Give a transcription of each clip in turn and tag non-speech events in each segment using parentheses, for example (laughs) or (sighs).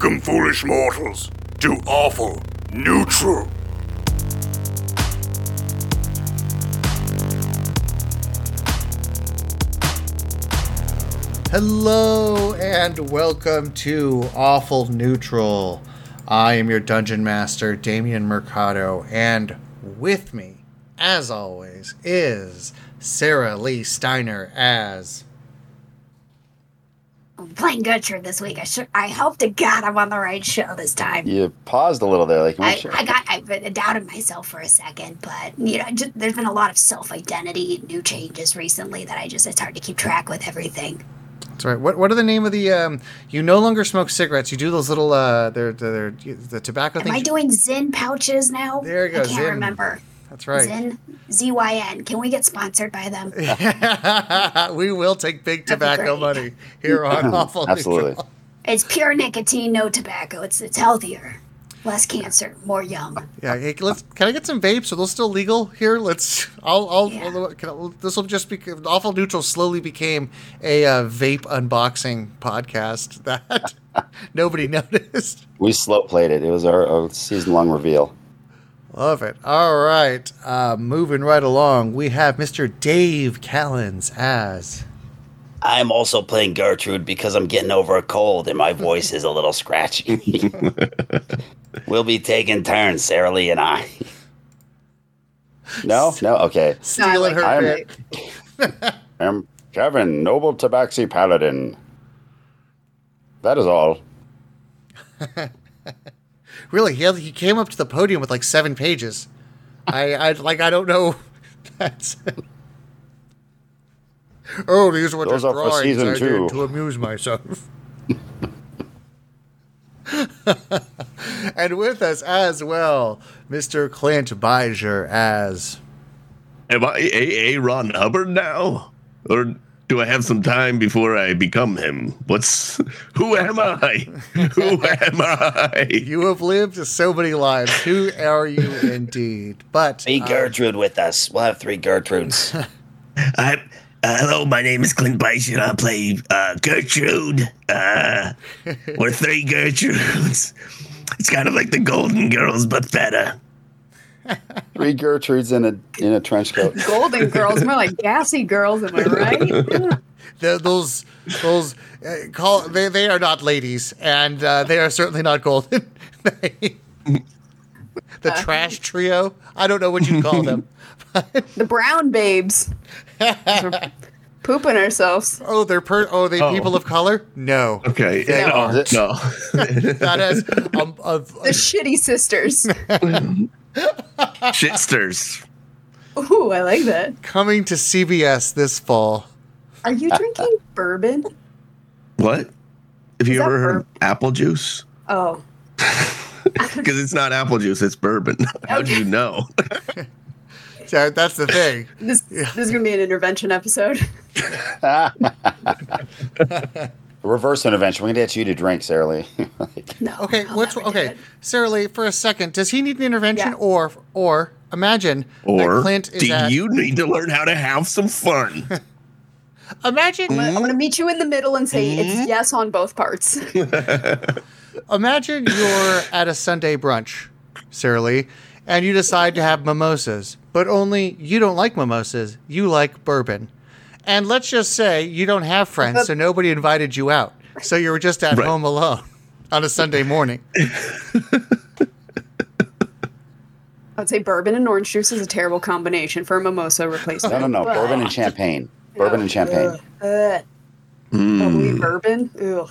Welcome, foolish mortals, to Awful Neutral. Hello and welcome to Awful Neutral. I am your dungeon master, Damian Mercado, and with me, as always, is Sarah Lee Steiner as. I'm playing Gertrude this week. I should. I hope to God I'm on the right show this time. You paused a little there, like I, sure. I got. I doubted myself for a second, but you know, just, there's been a lot of self-identity, new changes recently that I just. It's hard to keep track with everything. That's right. What What are the name of the? Um, you no longer smoke cigarettes. You do those little. Uh, they're, they're, they're the tobacco Am things. I doing Zyn pouches now? There you go, I can't Zyn. remember. That's right. Zyn, Z Y N. Can we get sponsored by them? (laughs) we will take big tobacco money here on Awful Absolutely. Neutral. It's pure nicotine, no tobacco. It's it's healthier, less cancer, more young. Yeah, hey, let's. Can I get some vapes? Are those still legal here? Let's. I'll. I'll. Yeah. I'll- can I- this will just be. Awful Neutral slowly became a uh, vape unboxing podcast (laughs) that nobody (laughs) noticed. we slow played it. It was our, our season long reveal. Love it. All right, uh, moving right along, we have Mr. Dave Callens as. I'm also playing Gertrude because I'm getting over a cold and my voice is a little scratchy. (laughs) we'll be taking turns, Sarah Lee and I. No, no, okay. Stealing her I'm- bit. (laughs) I'm Kevin, noble tabaxi paladin. That is all. (laughs) Really, he, had- he came up to the podium with like seven pages. I, I like. I don't know. (laughs) That's. (laughs) oh, these were Those just are for drawings season I did to amuse myself. (laughs) and with us as well, Mr. Clint Beiser as. Am I A. A. Ron Hubbard now? Or do I have some time before I become him? What's who am (laughs) I? who am I? You have lived so many lives. Who are you indeed? But Be uh, Gertrude with us. We'll have three Gertrudes. I, (laughs) uh, hello, my name is Clint Bison. I play uh, Gertrude. Uh, we're three Gertrudes. It's kind of like the Golden Girls, but better. Three Gertrudes in a in a trench coat. (laughs) Golden girls, more like gassy girls, am I right? (laughs) the, those those uh, call they they are not ladies, and uh, they are certainly not golden. They- (laughs) the trash trio. I don't know what you'd call them. the brown babes. Pooping ourselves. Oh, they're per. Oh, they Oh. people of color? No. Okay. They no, are. no. That is um, a, The shitty sisters. Shitsters. Ooh, I like that. coming to CBS this fall. Are you drinking bourbon? What? Have you Is that ever heard bur- of apple juice? Oh, (laughs) Because it's not apple juice, it's bourbon. (laughs) How do you know? (laughs) So that's the thing. this, this is going to be an intervention episode. Reverse intervention. We're gonna get you to drink, Sarah Lee. (laughs) No. Okay, I'll what's okay, it. Sarah Lee? For a second, does he need an intervention, Yeah. or or imagine that Or Clint is do at, you need to learn how to have some fun? (laughs) imagine I'm going to meet you in the middle and say Mm-hmm. it's yes on both parts. (laughs) Imagine you're at a Sunday brunch, Sarah Lee, and you decide to have mimosas, but only you don't like mimosas, you like bourbon. And let's just say you don't have friends, so nobody invited you out. So you were just at Right. home alone on a Sunday morning. I would say bourbon and orange juice is a terrible combination for a mimosa replacement. no, no, no. Bourbon and champagne. Bourbon and champagne. Ugh. Bubbly bourbon. Ugh.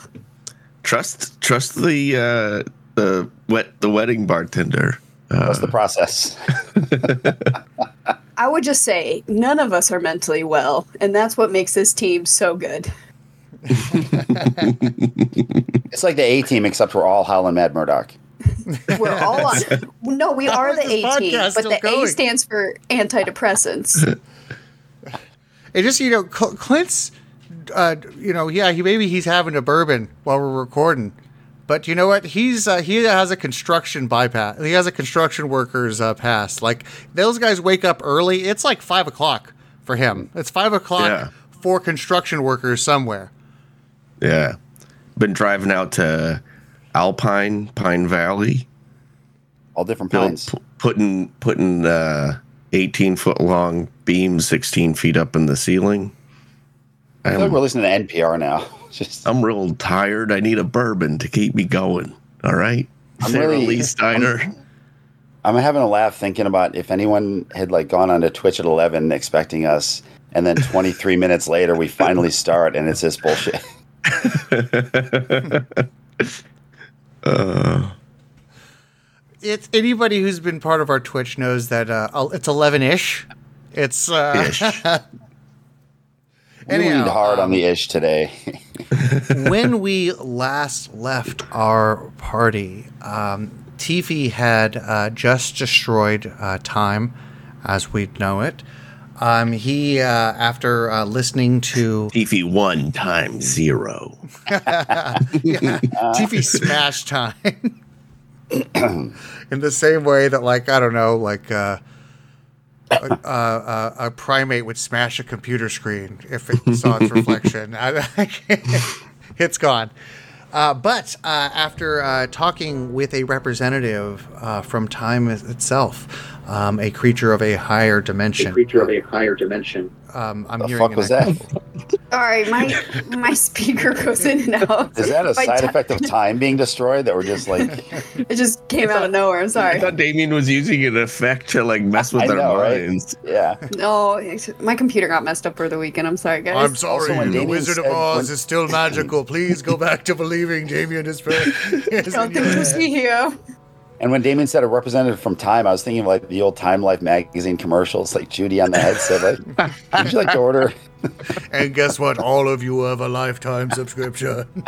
trust trust the uh, the wet the wedding bartender. Uh, What's the process? (laughs) (laughs) I would just say none of us are mentally well, and that's what makes this team so good. (laughs) It's like the A team, except we're all Howlin' Mad Murdock. (laughs) We're all on. No, we How are the A team, but the going? A stands for antidepressants. (laughs) It just, you know, Clint's, uh, you know, yeah, he maybe he's having a bourbon while we're recording, but you know what? He's uh, he has a construction bypass. He has a construction worker's uh, pass. Like those guys wake up early. It's like five o'clock for him. It's five o'clock Yeah. for construction workers somewhere. yeah, been driving out to Alpine, Pine Valley. All different You pines. pu- putting putting uh, 18 foot long beams 16 feet up in the ceiling. I feel like we're listening to NPR now. (laughs) Just I'm real tired. I need a bourbon to keep me going. All right. I'm Sarah really- Lee Steiner. I'm having a laugh thinking about if anyone had like gone onto Twitch at 11 expecting us, and then 23 (laughs) minutes later we finally start and it's this bullshit. (laughs) (laughs) uh, It's anybody who's been part of our Twitch knows that uh, it's eleven ish. It's uh, Ish. We Anyhow, leaned hard on um, the ish today. (laughs) when we last left our party, um, Tiffy had uh, just destroyed uh, time as we know it. Um, he, uh, after uh, listening to Tiffy one times zero. (laughs) Tiffy smash time (laughs) in the same way that, like, I don't know, like uh, a, a, a primate would smash a computer screen if it saw its reflection. (laughs) I- it's gone. Uh, but uh, after uh, talking with a representative uh, from time itself, um, a creature of a higher dimension, A creature of a higher dimension. um, I'm the hearing fuck was echo. that? (laughs) All right, my my speaker goes in and out. Is that a My side ti- effect of time being destroyed that we're just like, (laughs) It just came out of nowhere. I'm I sorry. thought Damien was using an effect to like mess with I our know, right? minds. yeah. No, it's- my computer got messed up for the weekend. I'm sorry, guys. I'm sorry, Also, when the Damien Wizard of said Oz when- is still magical. Please go back to believing Damien is. (laughs) is Don't in think your to see here. And when Damien said a representative from Time, I was thinking of like the old Time Life magazine commercials, like Judy on the headset, like, would you like to order? (laughs) And guess what? All of you have a lifetime subscription. (laughs)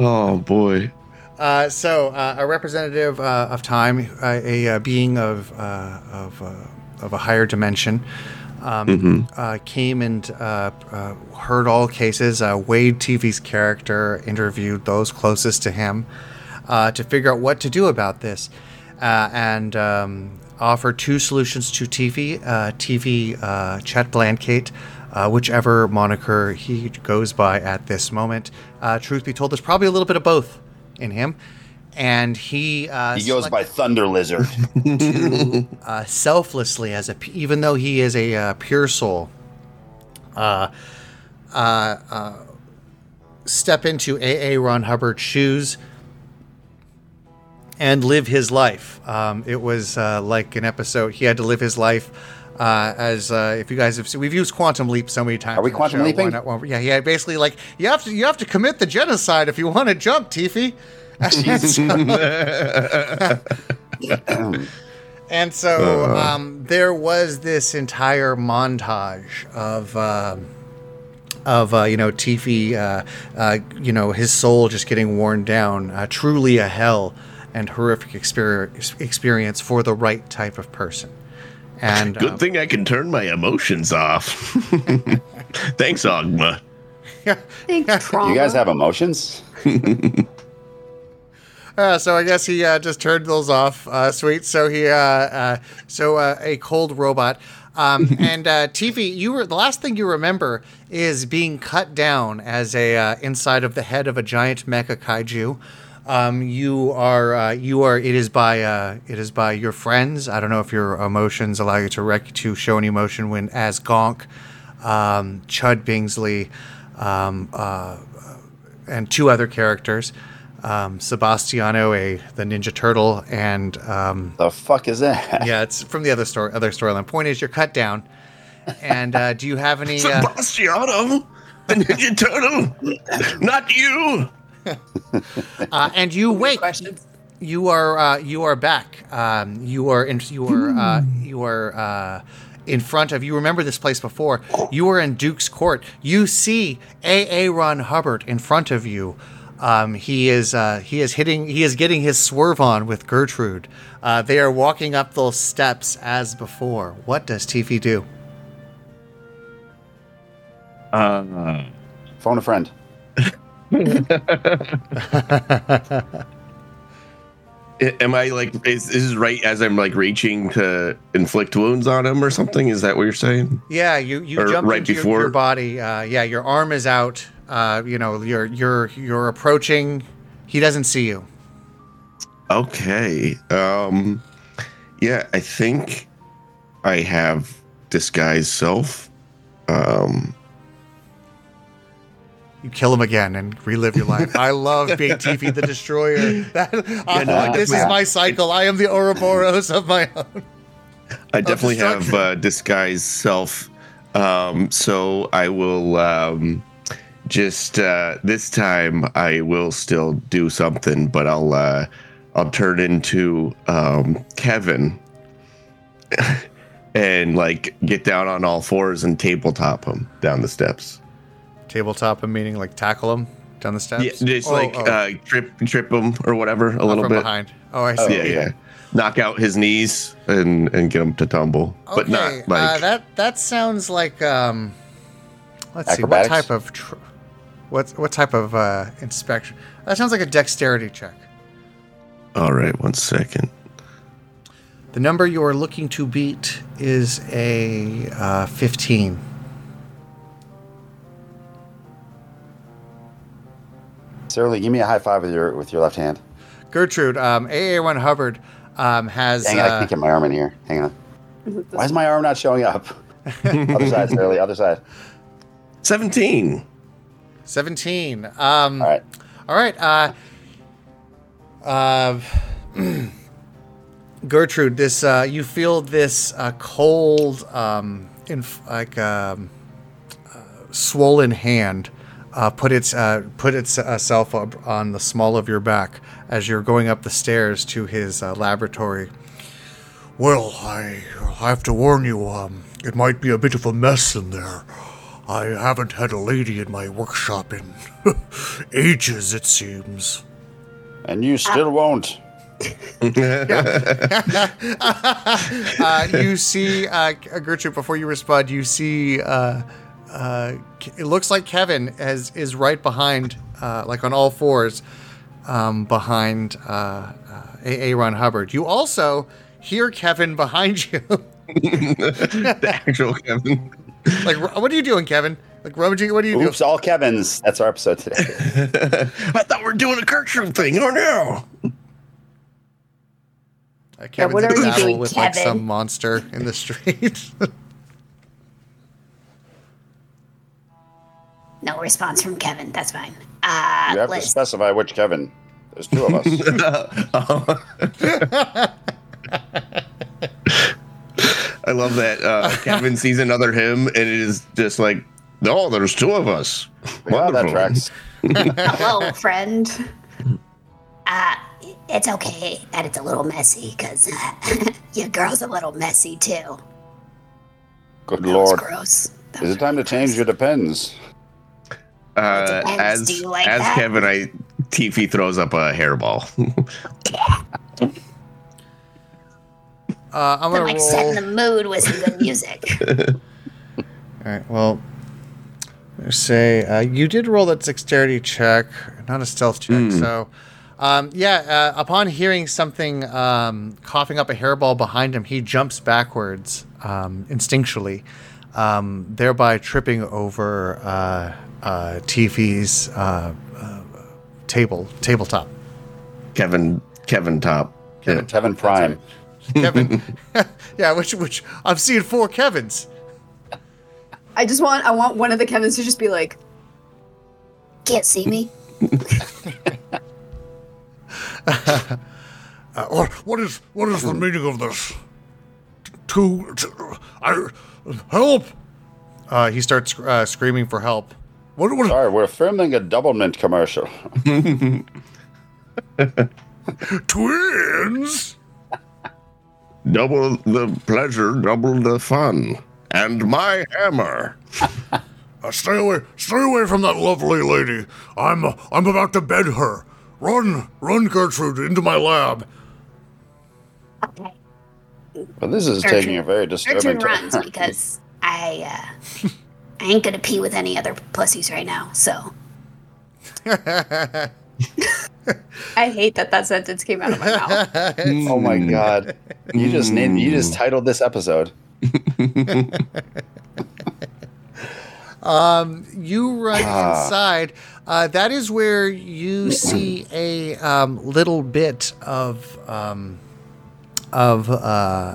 Oh boy. Uh, so, uh, a representative uh, of time, uh, a, uh being of uh, of uh, of a higher dimension, um, uh, came and uh, uh, heard all cases. Uh, Wade TV's character interviewed those closest to him uh, to figure out what to do about this, uh, and um, offered two solutions to TV. Uh, TV uh, Chet Blancate. Uh, whichever moniker he goes by at this moment. Uh, truth be told, there's probably a little bit of both in him. And he uh, He goes by Thunder Lizard. (laughs) uh, selflessly as a even though he is a uh, pure soul uh, uh, uh, step into aa ron hubbard's shoes and live his life um, it was uh, like an episode he had to live his life uh, as uh, if you guys have seen, we've used quantum leap so many times. Are we quantum show. Why leaping? not- why- yeah, yeah. Basically, like you have to you have to commit the genocide if you want to jump, Tiffy. (laughs) And so (laughs) um, there was this entire montage of. Um, of uh, you know Tiffy, uh, uh, you know his soul just getting worn down. Uh, truly a hell and horrific experience experience for the right type of person. And Good um, thing I can turn my emotions off. (laughs) Thanks, Ogma. Thanks, trauma. You guys have emotions? (laughs) Uh, so I guess he uh, just turned those off. Uh, sweet. So he, uh, uh, so uh, a cold robot. Um, (laughs) and uh, TV, you were the last thing you remember is being cut down as a uh, inside of the head of a giant mecha kaiju. Um, you are, uh, you are. It is by, uh, it is by your friends. I don't know if your emotions allow you to rec- to show any emotion when as Gonk, um, Chud Bingsley, um, uh, and two other characters, um, Sebastiano, a the Ninja Turtle, and um, The fuck is that? yeah, it's from the other story. Other storyline. Point is, you're cut down. And uh, do you have any? Uh, Sebastiano, the Ninja Turtle, not you. (laughs) uh, and you wake. You are uh, you are back. Um, you are in, you are uh, you are uh, in front of. You remember this place before. You are in Duke's Court. You see A. A. Ron Hubbard in front of you. Um, he is uh, he is hitting. He is getting his swerve on with Gertrude. Uh, they are walking up those steps as before. What does Tiffy do? Uh, Phone a friend. (laughs) Am I like is this is right as I'm like reaching to inflict wounds on him or something? Is that what you're saying? Yeah, you you Or jump right into your, before- your body. Uh, yeah, your arm is out. Uh, you know, you're you're you're approaching. He doesn't see you. Okay. Um yeah, I think I have disguise self. Um You kill him again and relive your life. I love being Tiffy the Destroyer. (laughs) That, I- no, I this is my cycle. I am the Ouroboros of my own. I definitely have uh, disguise self. Um so I will um just uh this time I will still do something, but I'll uh I'll turn into um Kevin (laughs) and like get down on all fours and tabletop him down the steps. Tabletop him, meaning like tackle him down the steps. Yeah, just Oh, like oh, uh trip trip him or whatever a oh, little from bit. behind. Oh, I see. Yeah, yeah. Knock out his knees and and get him to tumble, but not like uh, that. That sounds like um. Let's Acrobatics? see what type of tr- what what type of uh, inspection. That sounds like a dexterity check. All right, one second. The number you are looking to beat is a uh, 15. Sarah give me a high five with your with your left hand. Gertrude, um, A. A. Ron Hubbard um, has. Dang it, I uh, can't get my arm in here. Hang on. Why is my arm not showing up? (laughs) other side, Sarah Lee, other side. Seventeen. 17. Um, All right. All right. Uh, uh, (clears throat) Gertrude, this uh, you feel this uh, cold, um, inf- like um, uh, swollen hand uh, put its uh, put itself up on the small of your back as you're going up the stairs to his uh, laboratory. Well, I, I have to warn you, um, it might be a bit of a mess in there. I haven't had a lady in my workshop in (laughs) ages, it seems. And you still won't. (laughs) (laughs) uh, you see uh, Gertrude before you respond. You see uh, uh, it looks like Kevin has is right behind, uh, like on all fours, um, behind uh, uh, A. Ron Hubbard. You also hear Kevin behind you. (laughs) (laughs) the actual Kevin. like, what are you doing, Kevin? Like rummaging. What are you doing? Oops, all Kevin's. That's our episode today. (laughs) I thought we were doing a Gertrude thing. Oh no! doing? Uh, Kevin's what in are you battle doing, with like some monster in the street. No response from Kevin. That's fine. Uh, You have to specify which Kevin. There's two of us. (laughs) (laughs) I love that uh, Kevin sees another him and it is just like, no, there's two of us. yeah, that Wonderful. tracks. (laughs) Hello, friend. Uh, it's okay that it's a little messy because uh, your girl's a little messy too. Good That was lord. gross. That Is was it time to change your depends? Uh, as like as that? Kevin, I Tiffy throws up a hairball. (laughs) Uh, I'm I'm gonna like roll. setting the mood with some good music. (laughs) All right. Well, let's say uh, you did roll that dexterity check, not a stealth check. So, um, yeah. Uh, upon hearing something um, coughing up a hairball behind him, he jumps backwards um, instinctually, um, thereby tripping over uh, uh, uh, uh, table tabletop. Kevin Kevin Top. Kevin, Kevin Prime. Kevin. (laughs) yeah, which which I've seen four Kevins. I just want I want one of the Kevins to just be like, Can't see me. (laughs) (laughs) Uh, what, what is what is the meaning of this? To, to I, help! Uh, he starts uh, screaming for help. What, what, Sorry, we're filming a Doublemint commercial. (laughs) twins? Double the pleasure, double the fun. And my hammer. Uh, stay away! Stay away from that lovely lady. I'm uh, I'm about to bed her. Run, run, Gertrude, into my lab. Okay. But this is Gertrude- taking a very disturbing Gertrude turn. runs (laughs) because I uh, I ain't gonna pee with any other pussies right now. So (laughs) I hate that that sentence came out of my mouth. (laughs) oh my god. You just named you just titled this episode. (laughs) um, You run Ah. inside. Uh, that is where you (clears throat) see a um, little bit of um, of uh,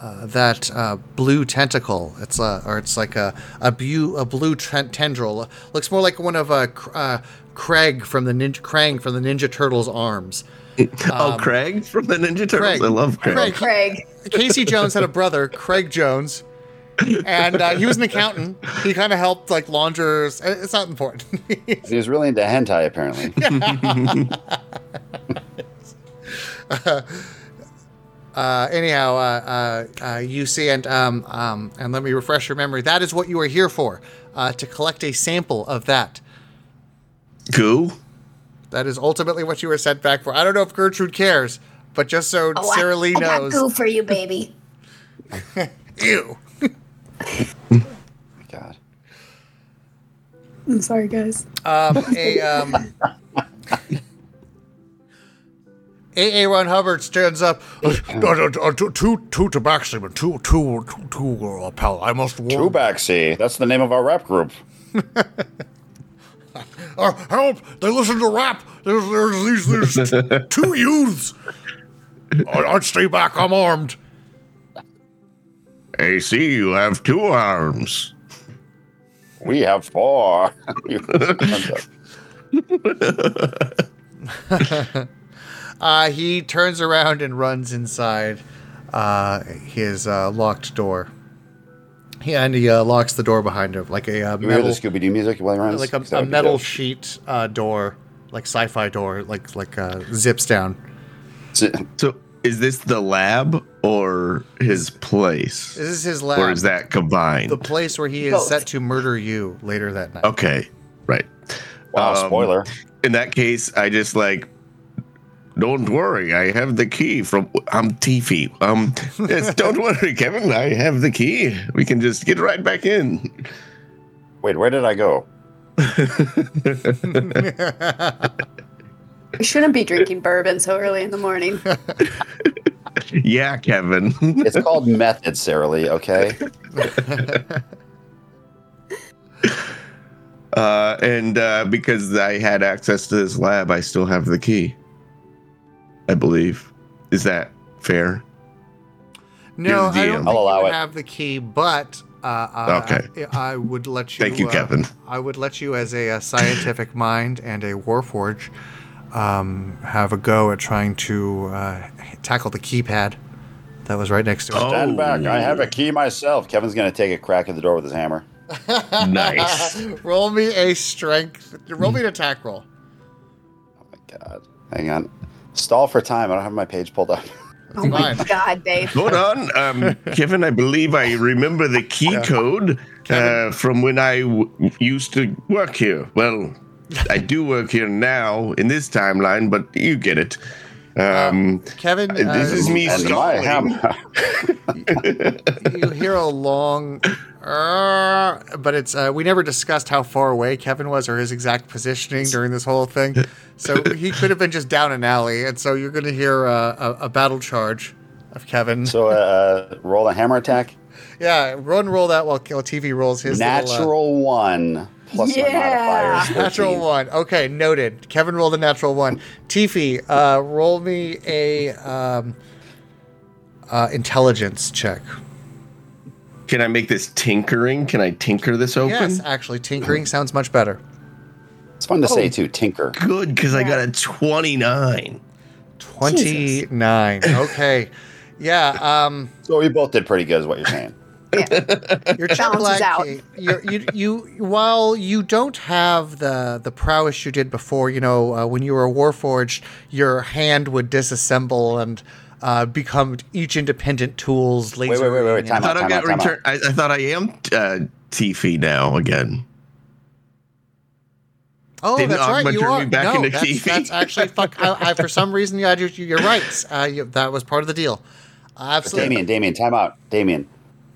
uh, that uh, blue tentacle. It's a, or it's like a a, bu- a blue ten- tendril. Looks more like one of a uh, Craig from the ninja Krang from the Ninja Turtles arms. oh, Craig from the Ninja Turtles. Craig. I love Craig. Craig. Craig. Casey Jones had a brother, Craig Jones, and uh, he was an accountant. He kind of helped like launderers. uh, It's not important. (laughs) He was really into hentai, apparently. (laughs) (laughs) uh, anyhow, uh, uh, uh, you see, and um, um, and let me refresh your memory. That is what you are here for, uh, to collect a sample of that. Goo. That is ultimately what you were sent back for. I don't know if Gertrude cares, but just so Oh, Sarah Lee I got knows. goo for you, baby. (laughs) Ew. (laughs) God. I'm sorry, guys. Um, a um, (laughs) A. A. Ron Hubbard stands up. Uh, uh, uh, two, two, two tabaxi, two, two, two, two, uh, pal. I must warn. Tubaxi. That's the name of our rap group. (laughs) Uh, help! They listen to rap. There's, there's these, there's (laughs) t- two youths. I, I'd stay back. I'm armed. I see you have two arms. We have four. (laughs) Uh, he turns around and runs inside uh, his uh, locked door. He, and he uh, locks the door behind him, like a uh, you hear the metal, Scooby Doo music while he runs? like a, 'Cause that a metal dope. sheet uh, door, like sci-fi door, like like uh, zips down. So, is this the lab or his place? This is his lab, Or is that combined? the place where he is Both. set to murder you later that night. Okay, right. Wow, Um, spoiler. In that case, I just like, don't worry, I have the key from. I'm Tiffy. Um, yes, (laughs) don't worry, Kevin, I have the key. We can just get right back in. Wait, where did I go? (laughs) We shouldn't be drinking bourbon so early in the morning. (laughs) Yeah, Kevin. It's called method, Sarah Lee, okay? uh, and uh, because I had access to this lab, I still have the key. I believe. Is that fair? No, I don't think I'll allow you it. have the key, but uh, uh, Okay. I, I would let you. Thank you, uh, Kevin. I would let you, as a, uh scientific (laughs) mind and a warforge, um, have a go at trying to uh, tackle the keypad that was right next to it. Oh. Stand back. I have a key myself. Kevin's going to take a crack at the door with his hammer. (laughs) Nice. (laughs) roll me a strength. Roll me an attack roll. Oh my God. Hang on. Stall for time. I don't have my page pulled up. (laughs) Oh my Fine. god, babe. Hold on, um, Kevin. I believe I remember the key code uh, from when I w- used to work here. Well, I do work here now in this timeline, but you get it. Um, Kevin, uh, this is me And my stalling. you hear a long, "Arr," but it's uh, we never discussed how far away Kevin was or his exact positioning during this whole thing. So he could have been just down an alley, and so you're going to hear uh, a, a battle charge of Kevin. so uh, roll a hammer attack. yeah, run roll that while, while TV rolls his little, uh, Natural one plus my Yeah. modifiers. natural 13. one. Okay, noted. Kevin rolled a natural one. Tiffy, uh, roll me a um, uh, intelligence check. Can I make this tinkering? Can I tinker this open? Yes, actually, tinkering sounds much better. It's fun to say too. Tinker. Good, because I got a twenty-nine. 29. Okay. Yeah, um, So we both did pretty good, is what you're saying. (laughs) your check Balances black out. key- you're, you you while you don't have the the prowess you did before, you know, uh, when you were a warforged, your hand would disassemble and uh, become each independent tools. wait, wait, wait, wait, wait. time I out. thought I got time out. return. I, I thought I am uh, Tiffy now again. Oh, Didn't that's right. Ogma You turn are. back no, into that's, that's actually (laughs) fuck. I, I, for some reason, yeah, you're, you're right. Uh, you, that was part of the deal. Absolutely. Damien, Damien, time out. Damien,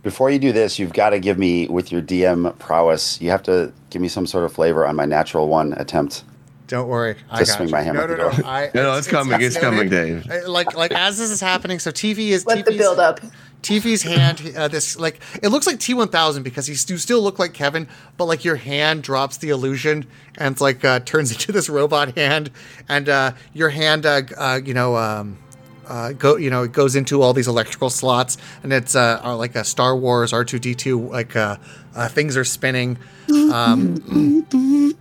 before you do this, you've got to give me, with your DM prowess, you have to give me some sort of flavor on my natural one attempt. Don't worry. I Just got swing you. my hammer No, no, at no. I, No, no, it's coming. It's coming, Dave. Uh, Like, like as this is happening, so TV is Let the TV's build up. Tiffy's hand, uh, this like it looks like T1000 because he you still look like Kevin, but like your hand drops the illusion and it's like uh, turns (laughs) into this robot hand, and uh, your hand, uh, uh, you know, um, uh, go you know it goes into all these electrical slots, and it's uh, uh, like a Star Wars R2D2 like uh, uh, things are spinning. Um, (laughs)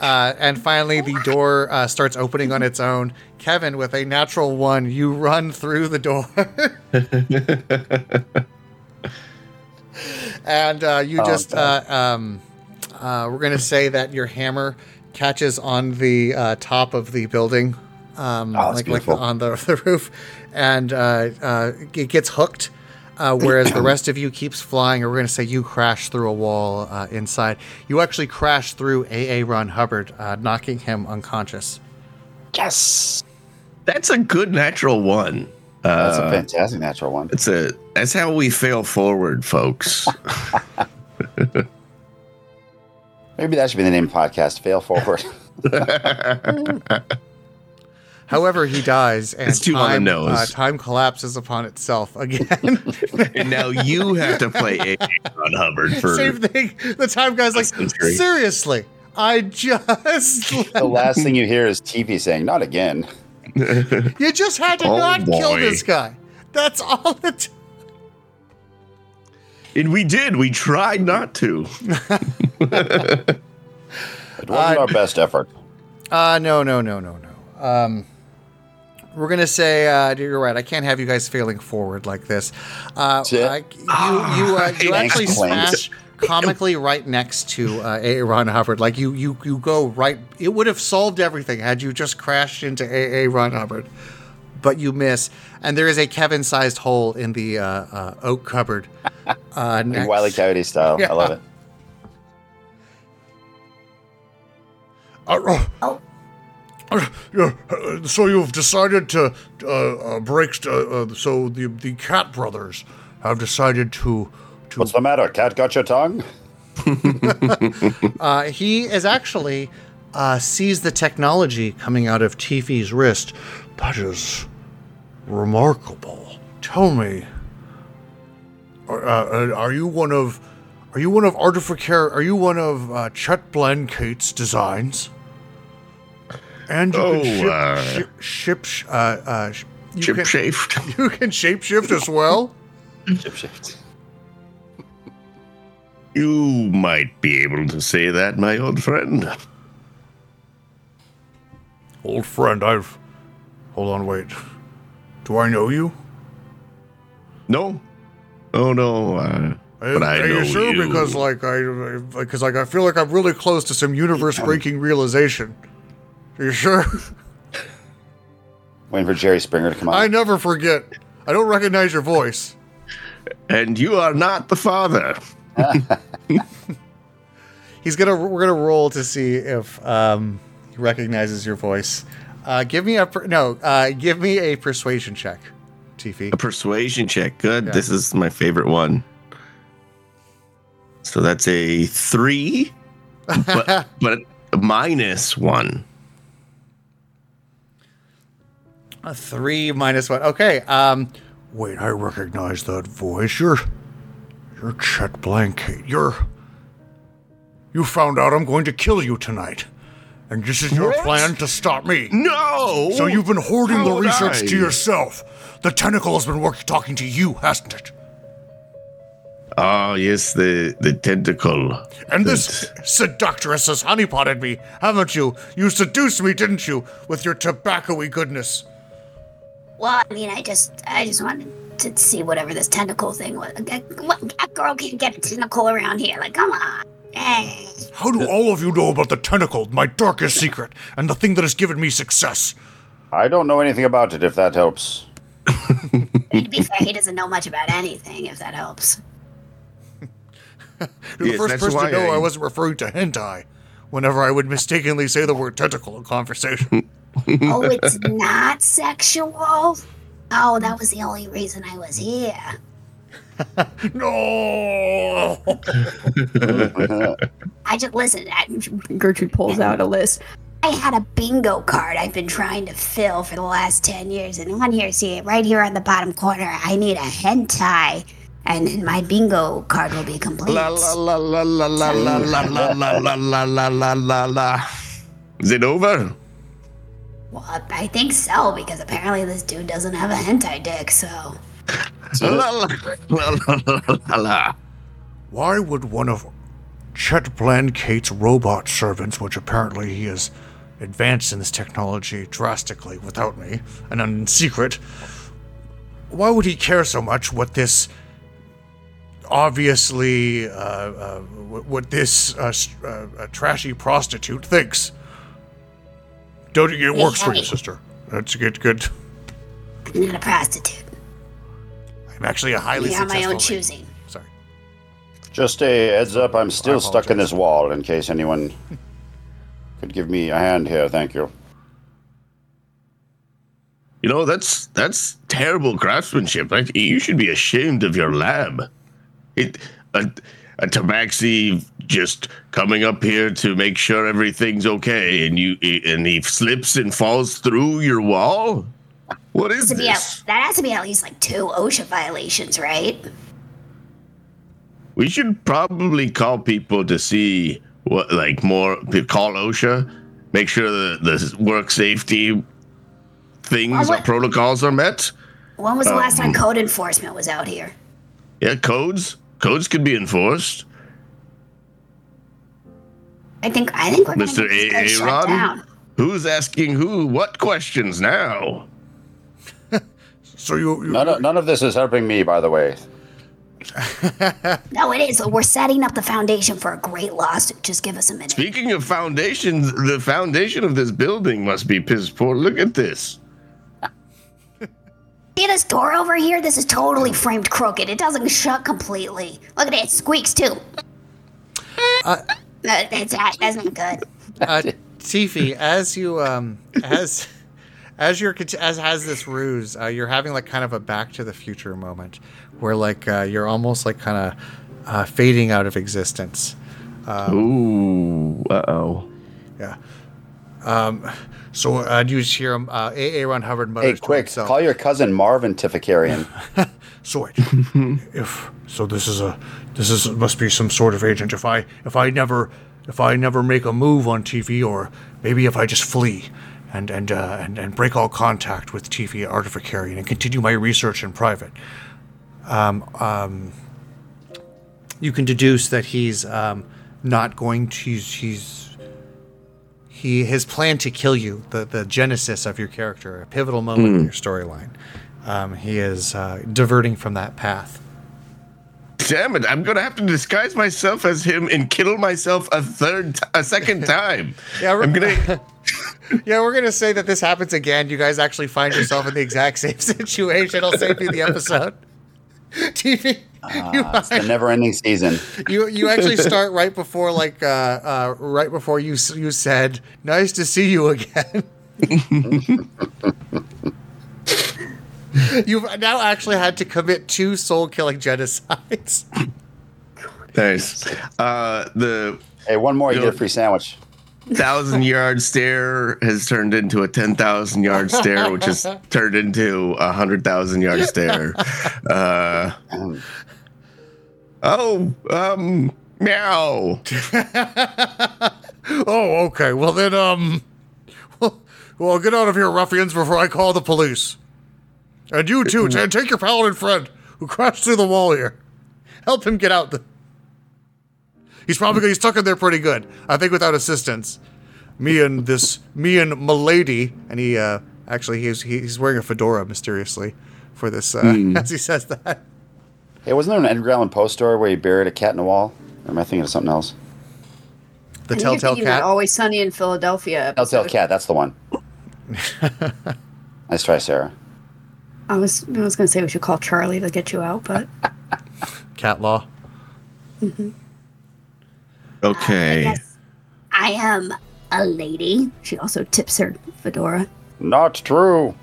uh, and finally, the door uh, starts opening on its own. Kevin, with a natural one, you run through the door. (laughs) and uh, you just, uh, um, uh, we're going to say that your hammer catches on the uh, top of the building, um, Oh, like, like beautiful. on the, (laughs) the roof, and uh, uh, it gets hooked. Uh, whereas the (clears throat) rest of you keeps flying, or we're going to say you crash through a wall uh, inside. You actually crash through A.A. Ron Hubbard, uh, knocking him unconscious. Yes. That's a good natural one. That's a Uh, fantastic natural one. It's a that's how we fail forward, folks. (laughs) Maybe that should be the name of the podcast. Fail forward. (laughs) However, he dies, and It's too on the time, nose. Uh, time collapses upon itself again. (laughs) and now you have to play A. Ron Hubbard for Same thing. The time guy's like, century. seriously, I just, (laughs) the last thing you hear is TV saying, "Not again." (laughs) you just had to Oh, not kill this guy. That's all it. And we did. We tried not to. It wasn't our best effort. Uh, no, no, no, no, no. Um, we're gonna say uh, you're right. I can't have you guys failing forward like this. Uh, That's it. I- you you uh, you actually smash comically right next to uh, A. Ron Hubbard. Like you you you go right. It would have solved everything had you just crashed into A. A. Ron Hubbard, but you miss. And there is a Kevin-sized hole in the uh, uh, oak cupboard. Uh, (laughs) next. Wiley Coyote style. I love it. Uh, (laughs) uh, Oh. Uh, yeah, so you've decided to uh, uh, break. Uh, uh, so the the Cat brothers have decided to to What's the matter? Cat got your tongue? (laughs) Uh, he is actually uh, sees the technology coming out of Tiffy's wrist. That is remarkable. Tell me, are, are you one of, are you one of Artificer? Are you one of uh, Chet Blancate's designs? And you Oh, can ship, uh, ship, ship sh- uh, uh, sh- you Chip can, shaped. (laughs) You can shapeshift as well. Ship shift. You might be able to say that, my old friend. Old friend, I've. Hold on, wait. Do I know you? No. Oh no. Uh, but I are know you sure? you. Because like I, because like I feel like I'm really close to some universe-breaking realization. Are you sure? Waiting for Jerry Springer to come out. I never forget. I don't recognize your voice. and you are not the father. (laughs) He's gonna. We're gonna roll to see if um, he recognizes your voice. Uh, give me a per- no. Uh, give me a persuasion check, Tiffy. A persuasion check. Good. Yeah. This is my favorite one. So that's a three, but (laughs) but minus one. A three minus one. Okay. Um, Wait, I recognize that voice. You're, you're Chet Blancate. You're. You found out I'm going to kill you tonight, and this is your What? plan to stop me. No. So you've been hoarding How the research I? to yourself. The tentacle has been working, talking to you, hasn't it? Ah, yes, the the tentacle. And this seductress has honeypotted me, haven't you? You seduced me, didn't you, with your tobacco-y goodness? Well, I mean, I just, I just wanted to see whatever this tentacle thing was. A, what- a girl can't get a tentacle around here. Like, come on. Hey. How do all of you know about the tentacle, my darkest secret, and the thing that has given me success? I don't know anything about it, if that helps. (laughs) To be fair, he doesn't know much about anything, if that helps. You're the Yes, first person to know I... I- wasn't referring to hentai whenever I would mistakenly say the word tentacle in conversation. (laughs) Oh, it's not sexual? Oh, that was the only reason I was here. no! I just listen. I, Gertrude pulls out a list. I I had a bingo card I've been trying to fill for the last 10 years. And on here, see it right here on the bottom corner. I need a hentai. And then my bingo card will be complete. La la la la la la la la la la la la la la la la. Is it over? Well, I think so, because apparently this dude doesn't have a hentai dick, so. La la la la la la la. Why would one of Chet Blancate's robot servants, which apparently he has advanced in this technology drastically without me and in secret, why would he care so much what this obviously uh, uh, what what this uh, uh, uh, trashy prostitute thinks? Don't it works for you, sister? That's good. Good. I'm not a prostitute. I'm actually a highly Me on my own lady. choosing. Sorry. Just a heads up, I'm still stuck in this wall in case anyone (laughs) could give me a hand here. Thank you. You know that's that's terrible craftsmanship. Like, you should be ashamed of your lab. It a, a tabaxi just coming up here to make sure everything's okay, and you and he slips and falls through your wall. What is To be at, this? that has to be at least like two OSHA violations, right? We should probably call people to see what, like, more. Call OSHA, make sure the the work safety things or protocols are met. When was the last Um, time code enforcement was out here? Yeah, codes. Codes could be enforced. I think I think we're gonna Mr. get this place shut down. Who's asking who what questions now? So you, you None of, none of this is helping me, by the way. (laughs) No, it is. We're setting up the foundation for a great lawsuit. Just give us a minute. Speaking of foundations, the foundation of this building must be piss poor. Look at this. See this door over here? This is totally framed crooked. It doesn't shut completely. Look at it. It squeaks too. Uh, (laughs) that's that. That's not good. uh, Tiffy, as you um as as you're cont- as has this ruse, uh, you're having like kind of a Back to the Future moment where like uh, you're almost like kind of uh, fading out of existence. Ooh, uh oh. Yeah. Um. So I'd use here. Uh, A. Aaron Hubbard mutters Hey, quick, himself. call your cousin Marvin Tificarian. (laughs) So (laughs) if so, this is a this is must be some sort of agent. If I if I never if I never make a move on TV, or maybe if I just flee and and uh, and and break all contact with TV Artificarian and continue my research in private, um, you can deduce that he's um, not going to. He's, he's he his plan to kill you, the the genesis of your character, a pivotal moment in your storyline. Um, he is uh, diverting from that path. Damn it! I'm gonna have to disguise myself as him and kill myself a third, t- a second (laughs) time. Yeah, we're- I'm gonna. (laughs) Yeah, we're gonna say that this happens again. You guys actually find yourself in the exact same (laughs) situation. I'll save you the episode. (laughs) TV, you, It's the never-ending season. (laughs) you you actually start right before like uh, uh, right before you you said nice to see you again. (laughs) You've now actually had to commit two soul killing genocides. Nice. Uh, the Hey, one more, you Yo. get a free sandwich. Thousand (laughs) yard stare has turned into a ten thousand yard stare, which has (laughs) turned into a hundred thousand yard stare. (laughs) Uh, oh, um, meow. oh okay, well then um, well, well get out of here, ruffians, before I call the police. And you too, and take your paladin friend who crashed through the wall here. Help him get out. The- he's probably gonna be stuck in there pretty good. I think without assistance. Me and this, me and Milady, And he uh, actually he's he's wearing a fedora mysteriously for this uh, Hmm. (laughs) as he says that. Hey, wasn't there an Edgar Allan Poe story where he buried a cat in a wall? Or am I thinking of something else? The I telltale cat. Always Sunny in Philadelphia. Telltale. Cat, that's the one. (laughs) nice try, Sarah. I was I was gonna say we should call Charlie to get you out, but (laughs) Cat law. Okay. Yes, I am a lady. She also tips her fedora. Not true.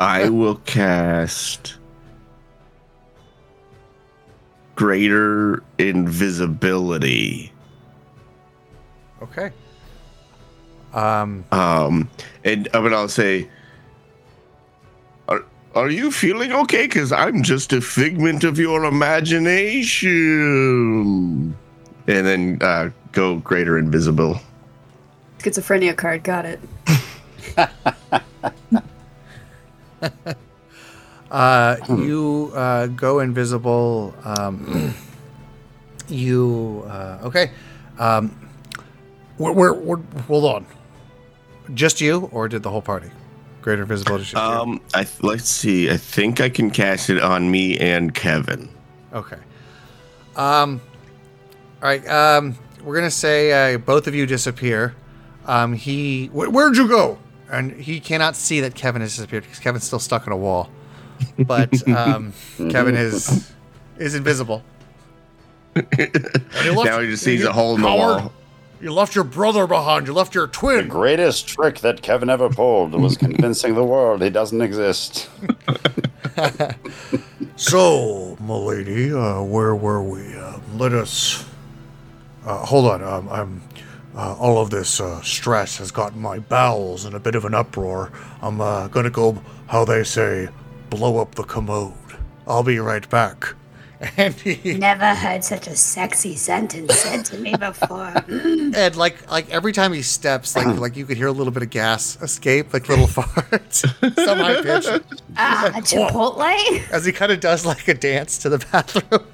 I will cast greater invisibility Okay. Um, Um, and I mean, I'll say, are, are you feeling okay? Because I'm just a figment of your imagination. And then uh, go greater invisible. Schizophrenia card, got it. (laughs) uh, you uh, go invisible. Um, (clears throat) you uh, okay? Um, We're, we're, we're, hold on. just you, or did the whole party? Greater invisibility. Just you? Um, I let's see. I think I can cast it on me and Kevin. Okay. Um. All right. Um. We're gonna say uh, both of you disappear. Um. He Where, where'd you go? and he cannot see that Kevin has disappeared because Kevin's still stuck in a wall. But um, (laughs) Kevin is is invisible. (laughs) And you left- Now he just sees a hole in the wall. You left your brother behind. You left your twin. The greatest trick that Kevin ever pulled was (laughs) convincing the world he doesn't exist. (laughs) So, milady, uh, where were we? Uh, let us. Uh, hold on. Um, I'm. Uh, all of this uh, stress has gotten my bowels in a bit of an uproar. I'm uh, gonna go, how they say, blow up the commode. I'll be right back. And he Never heard such a sexy sentence said to me before. (laughs) And like like every time he steps, like like you could hear a little bit of gas escape, like little (laughs) farts, some high pitch, Ah, a Chipotle? (laughs) as he kind of does like a dance to the bathroom.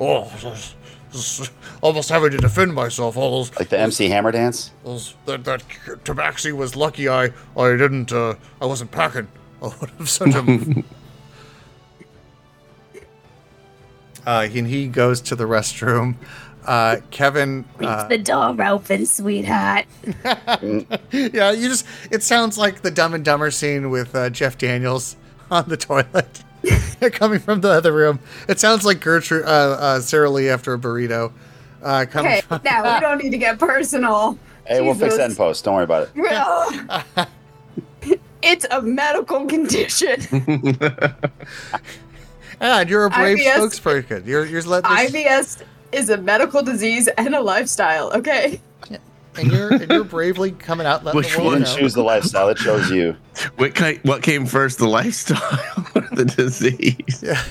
Oh, this- this- almost having to defend myself. All those, Like the MC Hammer dance? those that that tabaxi was lucky. I I didn't. Uh, I wasn't packing. I would have sent him. Uh, and he goes to the restroom. Uh, Kevin, uh, Leave the door open, sweetheart. (laughs) yeah, you just it sounds like the Dumb and Dumber scene with uh, Jeff Daniels (laughs) on the toilet (laughs) coming from the other room. It sounds like Gertrude, uh, uh, Sarah Lee after a burrito. Uh, coming Okay, from, now we don't need to get personal. Hey, we'll fix that in post. Don't worry about it. It's a medical condition. Yeah, and you're a brave IBS spokesperson. You're you're letting this, IBS is a medical disease and a lifestyle. Okay. and you're and you're bravely coming out letting Which the You world didn't know. choose the lifestyle, it chose you. What, ki- what came first, the lifestyle (laughs) or the disease? Yeah.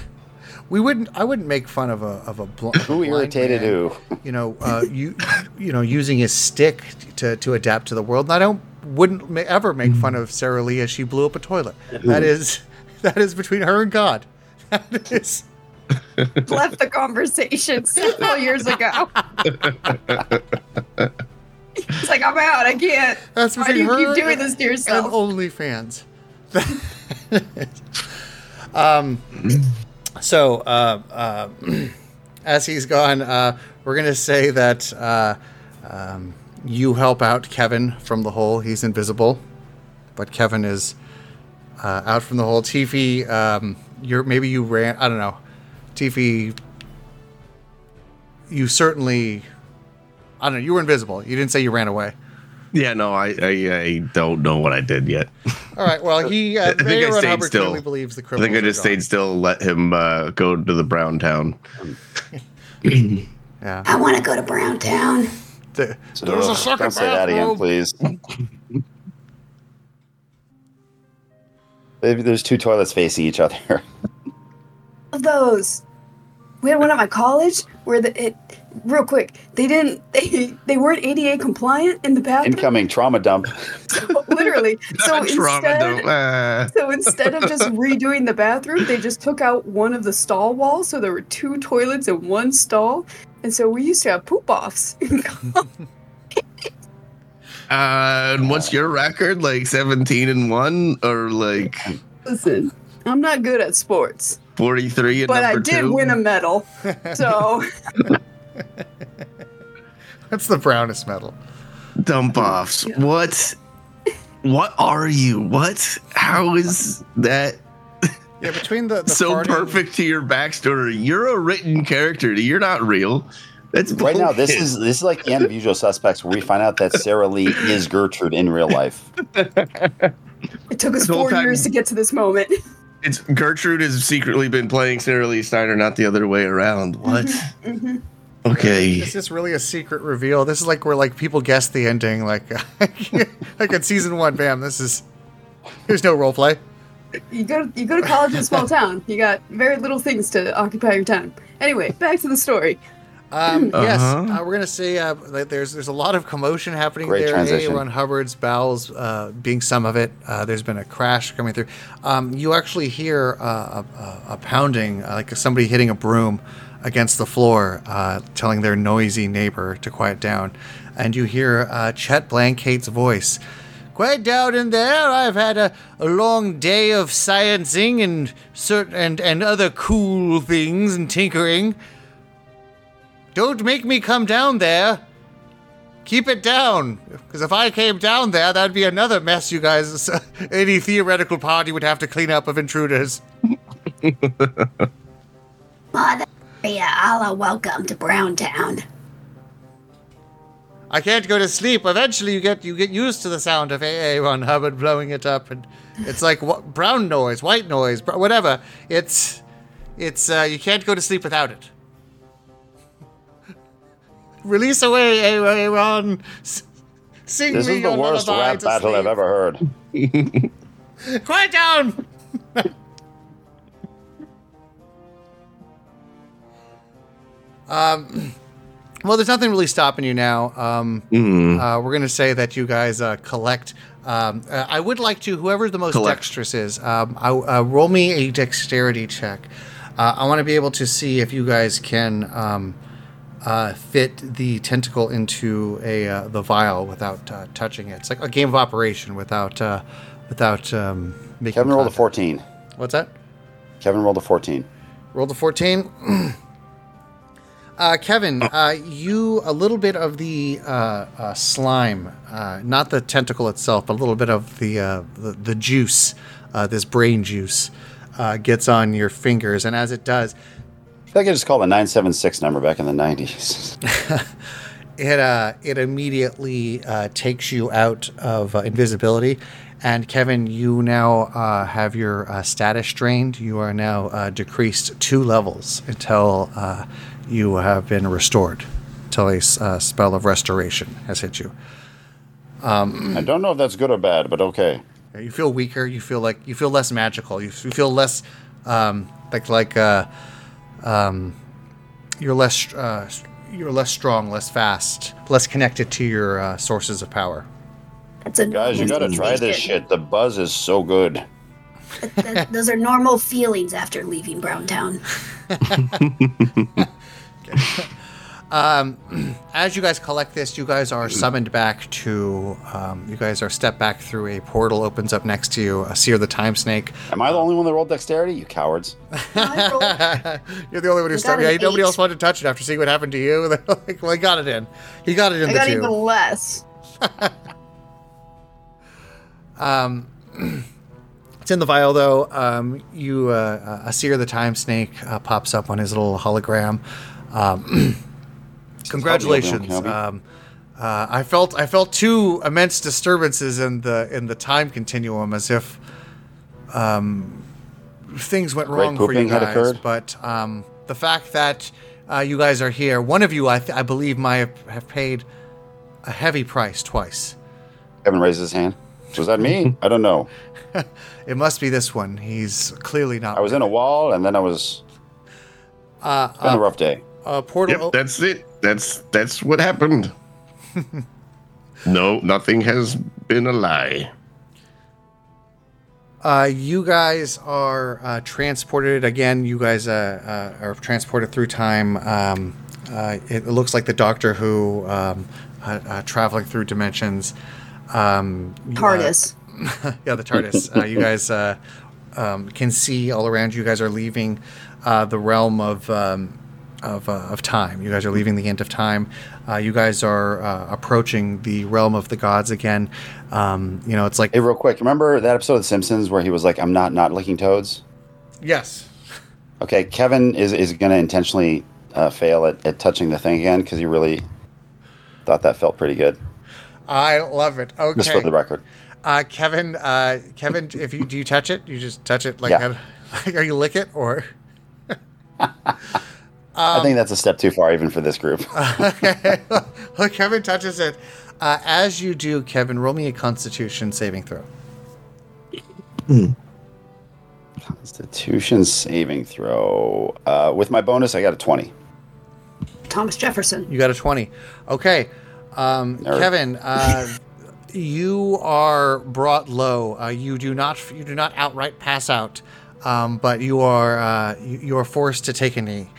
We wouldn't. I wouldn't make fun of a of a bl- Who irritated man, who? You know, uh, you you know, using his stick to to adapt to the world. And I don't wouldn't ma- ever make fun of Sarah Lee as she blew up a toilet. That is (laughs) that is between her and God. That is. (laughs) Left the conversation several years ago. It's like I'm out. I can't. That's Why do you keep doing this to and yourself? OnlyFans. (laughs) um, so uh, uh, (clears throat) as he's gone, uh, we're gonna say that uh, um, you help out Kevin from the hole. He's invisible, but Kevin is uh, out from the hole. Tiffy, um, you're maybe you ran. I don't know. Tiffy, you certainly. I don't know. You were invisible. You didn't say you ran away. Yeah, no, I, I I don't know what I did yet. All right. Well, he (laughs) uh, think I Mayor Ron stayed Hubbard still. believes the I think I are just stayed still, let him uh, go to the brown town. (laughs) Yeah. I want to go to Browntown. The- There's a Ugh, second Don't say that again, please. (laughs) there's two toilets facing each other. (laughs) of those. We had one at my college where the it real quick they didn't (laughs) they they weren't ADA compliant in the bathroom. Incoming trauma dump. (laughs) Literally. So Trauma instead, dump. Ah. so instead of just redoing the bathroom, they just took out one of the stall walls. So there were two toilets in one stall, and so we used to have poop offs. Uh, and what's your record? Like 17 and 1 or like Listen, I'm not good at sports, 43 and but I did two? win a medal. So (laughs) That's the brownest medal. Dump offs. What? What are you? What? How is that (laughs) Yeah, between the, the so farting- perfect to your backstory? You're a written character. You're not real. That's Right now, this is this is like the end of Usual Suspects, where we find out that Sarah Lee is Gertrude in real life. (laughs) it took us The whole four time- years to get to this moment. (laughs) It's Gertrude has secretly been playing Sarah Lee Steiner, not the other way around. What? Mhm. Okay. Is this really a secret reveal? This is like where like people guess the ending, like (laughs) like in season one. Bam! This is there's no role play. You go to, you go to college in a small town. You got very little things to occupy your time. Anyway, back to the story. Um, (clears throat) Yes, Uh-huh. uh, we're gonna say uh, that there's there's a lot of commotion happening Great there. transition. A. Ron Hubbard's bowels uh, being some of it. Uh, there's been a crash coming through. Um, you actually hear uh, a, a, a pounding, uh, like somebody hitting a broom against the floor, uh, telling their noisy neighbor to quiet down. And you hear uh, Chet Blancate's voice. Quiet down in there. I've had a, a long day of sciencing and certain and, and other cool things and tinkering. Don't make me come down there. Keep it down. Because if I came down there, that'd be another mess you guys, (laughs) any theoretical party would have to clean up of intruders. (laughs) Mother Maria, Allah, welcome to Browntown. I can't go to sleep. Eventually, you get you get used to the sound of AA Ron Hubbard blowing it up, and it's like brown noise, white noise, whatever. It's it's uh, you can't go to sleep without it. Release away, AA Ron. S- Sing This me is the worst rap to battle I've ever heard. (laughs) (laughs) Quiet down. (laughs) um, well, there's nothing really stopping you now. Um, Mm. uh, we're gonna say that you guys uh, collect. Um, uh, I would like to, whoever the most Collect. dexterous is, um, I, uh, roll me a dexterity check. Uh, I want to be able to see if you guys can um, uh, fit the tentacle into a uh, the vial without uh, touching it. It's like a game of operation without uh, without um, making. Kevin rolled a 14. What's that? Kevin rolled a 14. Rolled a 14. (clears throat) uh, Kevin, uh, you, a little bit of the uh, uh, slime, uh, not the tentacle itself, but a little bit of the, uh, the, the juice, uh, this brain juice, uh, gets on your fingers. And as it does, I feel like I just called the 976 number back in the 90s. (laughs) it, uh, it immediately uh, takes you out of uh, invisibility. And Kevin, you now uh, have your uh, status drained. You are now uh, decreased two levels until uh, you have been restored, until a uh, spell of restoration has hit you. I don't know if that's good or bad, but okay. You feel weaker. You feel like you feel less magical. You, you feel less um, like like uh, um, you're less uh, you're less strong, less fast, less connected to your uh, sources of power. That's a Guys, you gotta try this shit. The buzz is so good. Th- th- (laughs) those are normal feelings after leaving Browntown. (laughs) (laughs) (clears throat) As you guys collect this, you guys are summoned back to. Um, you guys are stepped back through a portal opens up next to you. A seer the time snake. Am I the only one that rolled dexterity? You cowards. (laughs) You're the only one who You started. got Yeah, nobody else wanted to touch it after seeing what happened to you. (laughs) They're like, well, he got it in. He got it in I the got two. even less. (laughs) (clears throat) It's in the vial, though. Um, you, uh, a seer the time snake uh, pops up on his little hologram. Um, (clears throat) congratulations. Help me, help me. Um, uh, I felt I felt two immense disturbances in the in the time continuum, as if um, things went wrong for you guys. occurred? But um, the fact that uh, you guys are here, one of you, I, th- I believe, might have, have paid a heavy price twice. Kevin raised his hand. Was that me? (laughs) I don't know. (laughs) It must be this one. He's clearly not. I was in a wall and then I was. Uh, It's been a rough day. A portal. Yep, that's it. That's that's what happened. (laughs) no, nothing has been a lie. Uh, you guys are uh, transported again. You guys uh, uh, are transported through time. Um, uh, it looks like the Doctor Who um, uh, uh, traveling through dimensions. Um, you, uh, TARDIS. (laughs) yeah, the TARDIS. uh, you guys uh, um, can see all around you. You guys are leaving uh, the realm of um, of, uh, of time. You guys are leaving the end of time. Uh, you guys are uh, approaching the realm of the gods again. Um, you know, it's like Hey, real quick, remember that episode of The Simpsons where he was like, I'm not not licking toads? yes, Okay, Kevin is, is going to intentionally uh, fail at, at touching the thing again because he really thought that felt pretty good. I love it. Okay. Just for the record. uh, Kevin. Uh, Kevin, if you do you touch it, you just touch it like Yeah. (laughs) are you lick it or? (laughs) I think that's a step too far even for this group. (laughs) Well, Kevin touches it. Uh, as you do, Kevin, roll me a Constitution saving throw. Constitution saving throw. Uh, with my bonus, I got a 20. Thomas Jefferson. You got a 20. Okay. Um, Kevin, (laughs) uh, you are brought low. Uh, you do not you do not outright pass out, um, but you are uh, you, you are forced to take a knee.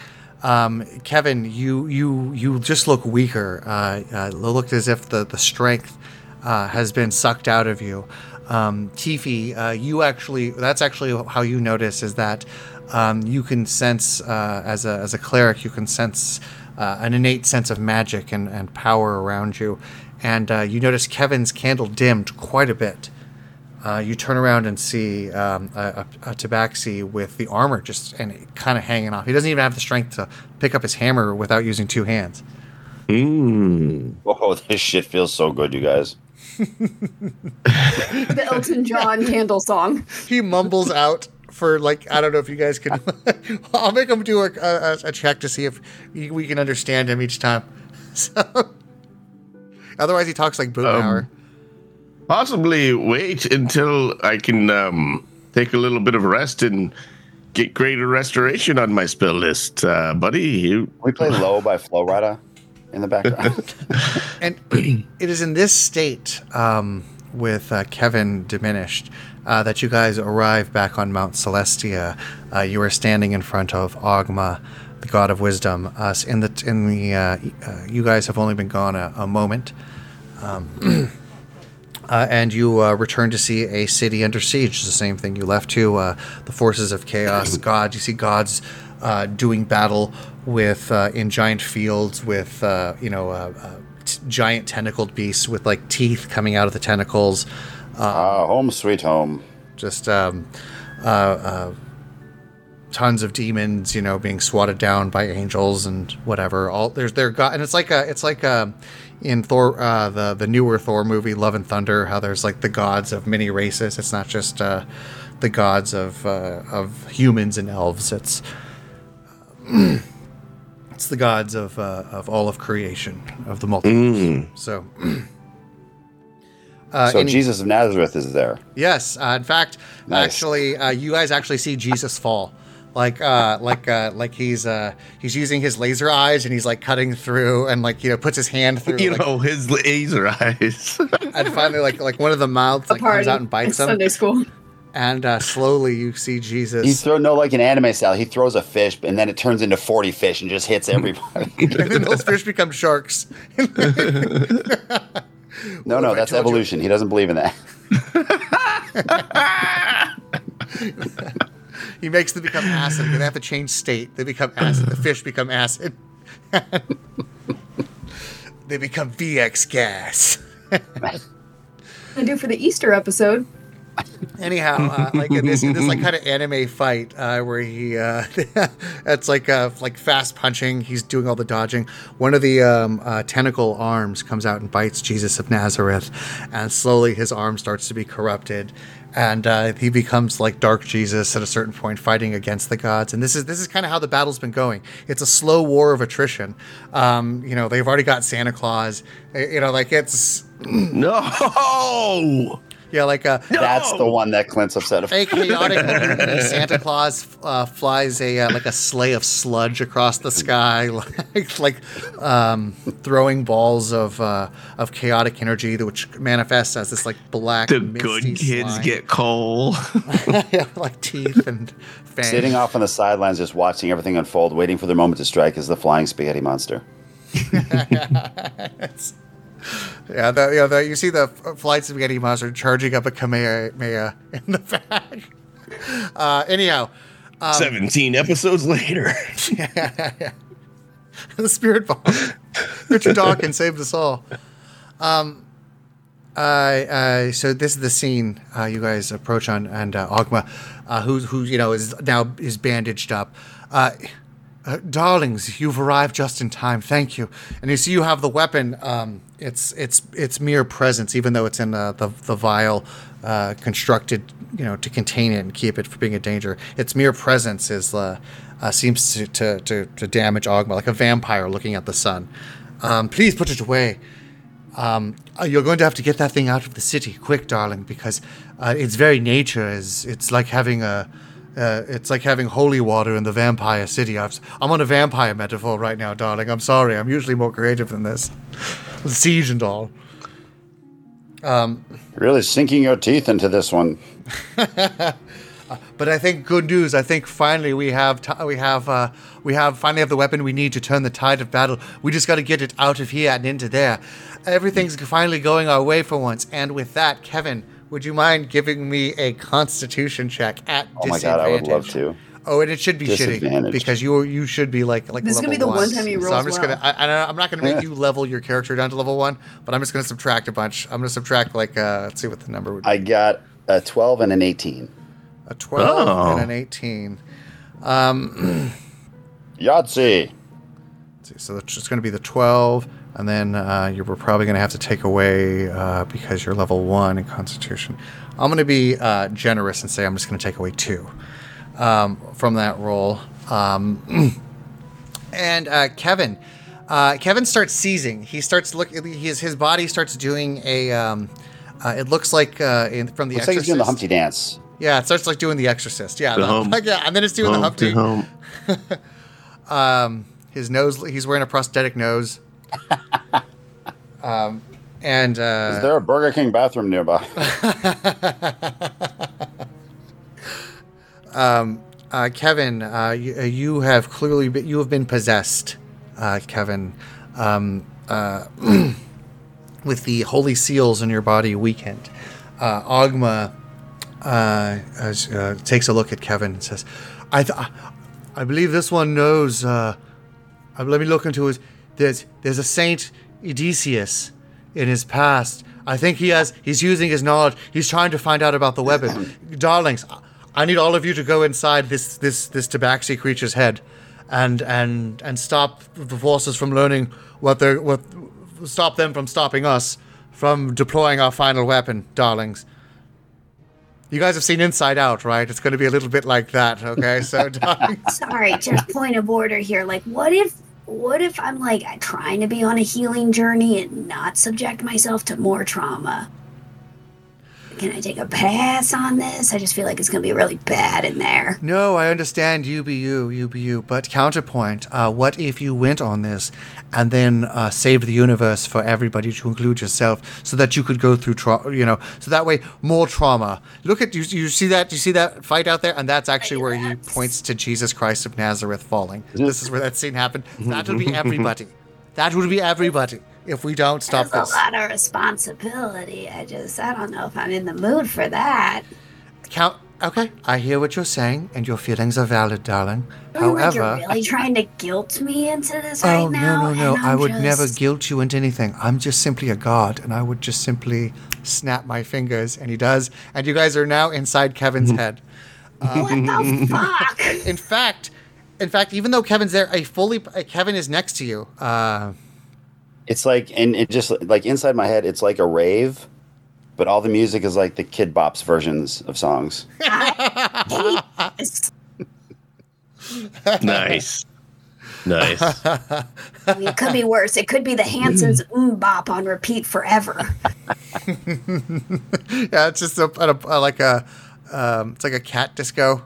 Um, Kevin, you you you just look weaker. Uh, uh, looked as if the the strength uh, has been sucked out of you. Um, Tiffy, uh, you actually that's actually how you notice is that um, you can sense uh, as a as a cleric you can sense uh, an innate sense of magic and, and power around you, and uh, you notice Kevin's candle dimmed quite a bit. Uh, you turn around and see um, a, a, a tabaxi with the armor just and kind of hanging off. He doesn't even have the strength to pick up his hammer without using two hands. Mm. Whoa, (laughs) this shit feels so good, you guys. (laughs) The Elton John candle song. he mumbles out for like I don't know if you guys can. (laughs) I'll make him do a, a, a check to see if we we can understand him each time. So, otherwise, he talks like Boomhauer. Possibly wait until I can um, take a little bit of rest and get greater restoration on my spell list, uh, buddy. You, We play Low by Flo Rida in the background. (laughs) and (clears throat) it is in this state, um, with uh, Kevin diminished, uh, that you guys arrive back on Mount Celestia. Uh, you are standing in front of Ogma, the god of wisdom. Uh, in the in the uh, uh, you guys have only been gone a, a moment. Um, (clears throat) Uh, and you uh, return to see a city under siege. It's the same thing you left to. Uh, the forces of chaos, (clears throat) gods. You see gods uh, doing battle with uh, in giant fields with uh, you know uh, uh, t- giant tentacled beasts with like teeth coming out of the tentacles. Ah, home sweet home. Just um, uh, uh, tons of demons, you know, being swatted down by angels and whatever. All there's their god, and it's like a it's like a in Thor uh, the the newer Thor movie Love and Thunder how there's like the gods of many races. It's not just uh, the gods of uh, of humans and elves. It's (clears throat) it's the gods of uh, of all of creation of the multiverse. So. (clears throat) Uh, so any- Jesus of Nazareth is there. Yes, uh, in fact, Nice. actually, uh, you guys actually see Jesus fall, like, uh, like, uh, like he's uh, he's using his laser eyes and he's like cutting through and like you know puts his hand through, you like, know, his laser eyes. (laughs) and finally like like one of the mouths like comes out and bites him, Sunday school. and uh, slowly you see Jesus. He Jesus, throw no like an anime style. He throws a fish, and then it turns into forty fish and just hits (laughs) everybody. and then those fish become sharks. no, no, that's told you- evolution. He doesn't believe in that. (laughs) (laughs) He makes them become acid. They have to change state. They become acid. The fish become acid. (laughs) they become VX gas. I do for the Easter episode. Anyhow, uh, like in this, in this like kind of anime fight uh, where he, uh, (laughs) it's like uh, like fast punching. He's doing all the dodging. One of the um, uh, tentacle arms comes out and bites Jesus of Nazareth, and slowly his arm starts to be corrupted, and uh, he becomes like Dark Jesus at a certain point, fighting against the gods. And this is this is kind of how the battle's been going. It's a slow war of attrition. Um, you know, they've already got Santa Claus. You know, like it's no. Yeah, like uh, That's the one that Clint's upset a about. chaotic (laughs) looking Santa Claus uh, flies a uh, like a sleigh of sludge across the sky, (laughs) like like um, throwing balls of uh, of chaotic energy, which manifests as this like black. The misty good kids slime. get coal. (laughs) yeah, like teeth and fangs. Sitting off on the sidelines, just watching everything unfold, waiting for their moment to strike, is the flying spaghetti monster. Yeah, the, yeah the, you see the flight spaghetti monster charging up a Kamehameha in the (laughs) back. Uh, anyhow, Um, 17 episodes later. (laughs) yeah, yeah. the spirit bomb. Richard Dawkins saved us all. Um, uh, uh, so this is the scene uh, you guys approach on, and uh, Ogma, uh, who who you know is now is bandaged up. Uh, uh, darlings, you've arrived just in time. Thank you. And you see, you have the weapon um, it's it's it's mere presence, even though it's in the the, the vial uh, constructed, you know, to contain it and keep it from being a danger. Its mere presence is uh, uh, seems to, to, to, to damage Ogma, like a vampire looking at the sun. Um, please put it away. Um, uh, you're going to have to get that thing out of the city, quick, darling, because uh, its very nature is it's like having a uh, it's like having holy water in the vampire city. I've, I'm on a vampire metaphor right now, darling. I'm sorry. I'm usually more creative than this. Siege and all. Really sinking your teeth into this one. (laughs) But I think good news. I think finally we have t- we have uh, we have finally have the weapon we need to turn the tide of battle. We just got to get it out of here and into there. Everything's finally going our way for once. And with that, Kevin, would you mind giving me a Constitution check at disadvantage? Oh my god, I would love to. Oh, and it should be shitty because you you should be like like This is gonna be the one one. time he So I'm just well. gonna I, I, I'm not gonna make you level your character down to level one, but I'm just gonna subtract a bunch. I'm gonna subtract like uh, let's see what the number would be. I got a 12 and an 18. a 12 Oh. and an 18. (clears throat) Yahtzee. see, so it's just going to be the 12 and then uh, you were probably going to have to take away uh, because you're level 1 in constitution i'm going to be uh, generous and say i'm just going to take away 2 um, from that role. um, (clears throat) and uh, kevin uh, kevin starts seizing he starts look his, his body starts doing a um, uh, it looks like uh, in, from the Looks like he's doing the Exorcist. Humpty dance. yeah it starts like doing the exorcist yeah The the- hump. (laughs) yeah and then it's doing the Humpty humpty hump. (laughs) um, his nose he's wearing a prosthetic nose (laughs) um, and uh, Is there a Burger King bathroom nearby? Uh, Kevin, uh, you, uh, you have clearly been, you have been possessed, uh, Kevin, um, uh, (clears throat) with the holy seals in your body weakened. Uh, Ogma uh, as, takes a look at Kevin and says, "I, th- I believe this one knows. Let me look into his. There's there's a Saint Odysseus in his past. I think he has. He's using his knowledge. He's trying to find out about the weapon. (clears throat) Darlings, I need all of you to go inside this this this Tabaxi creature's head, and and and stop the forces from learning what they're what. Stop them from stopping us from deploying our final weapon, darlings. You guys have seen Inside Out, right? It's going to be a little bit like that, okay? So, (laughs) darlings. Sorry, just point of order here. Like, what if, what if I'm like trying to be on a healing journey and not subject myself to more trauma? Can I take a pass on this? I just feel like it's gonna be really bad in there. No, I understand you be you, you be you. But counterpoint, uh, what if you went on this and then uh, saved the universe for everybody to include yourself so that you could go through trauma, you know, so that way more trauma. Look at, you, you see that, you see that fight out there? And that's actually where he points to Jesus Christ of Nazareth falling. This is where that scene happened. That would be everybody. That would be everybody if we don't stop That's this. a lot of responsibility. I just, I don't know if I'm in the mood for that. Count. Okay, I hear what you're saying, and your feelings are valid, darling. Oh, like However, you're really trying to guilt me into this right Oh now. no no no! I I'm would never guilt you into anything. I'm just simply a god, and I would just simply snap my fingers, and he does. And you guys are now inside Kevin's (laughs) head. What the fuck? (laughs) In fact, in fact, even though Kevin's there, a fully uh, Kevin is next to you. Uh, It's like, and it just like inside my head, it's like a rave, but all the music is like the Kid Bops versions of songs. (laughs) Nice. Nice. I mean, it could be worse. It could be the Hansons (laughs) mm bop on repeat forever. (laughs) yeah, it's just a, a, a- like a um, it's like a cat disco.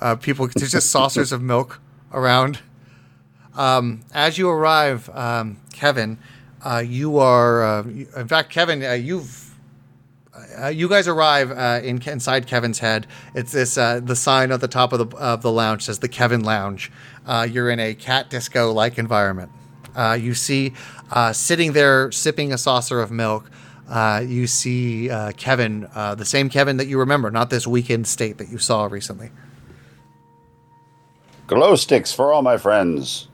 Uh, people, there's just saucers of milk around. Um, as you arrive, um, Kevin, uh, you are. Uh, in fact, Kevin, uh, you've. Uh, you guys arrive uh, in inside Kevin's head. It's this the sign at the top of the of the lounge says the Kevin Lounge. You're in a cat disco like environment. You see sitting there sipping a saucer of milk. You see Kevin, the same Kevin that you remember, not this weekend state that you saw recently. Glow sticks for all my friends.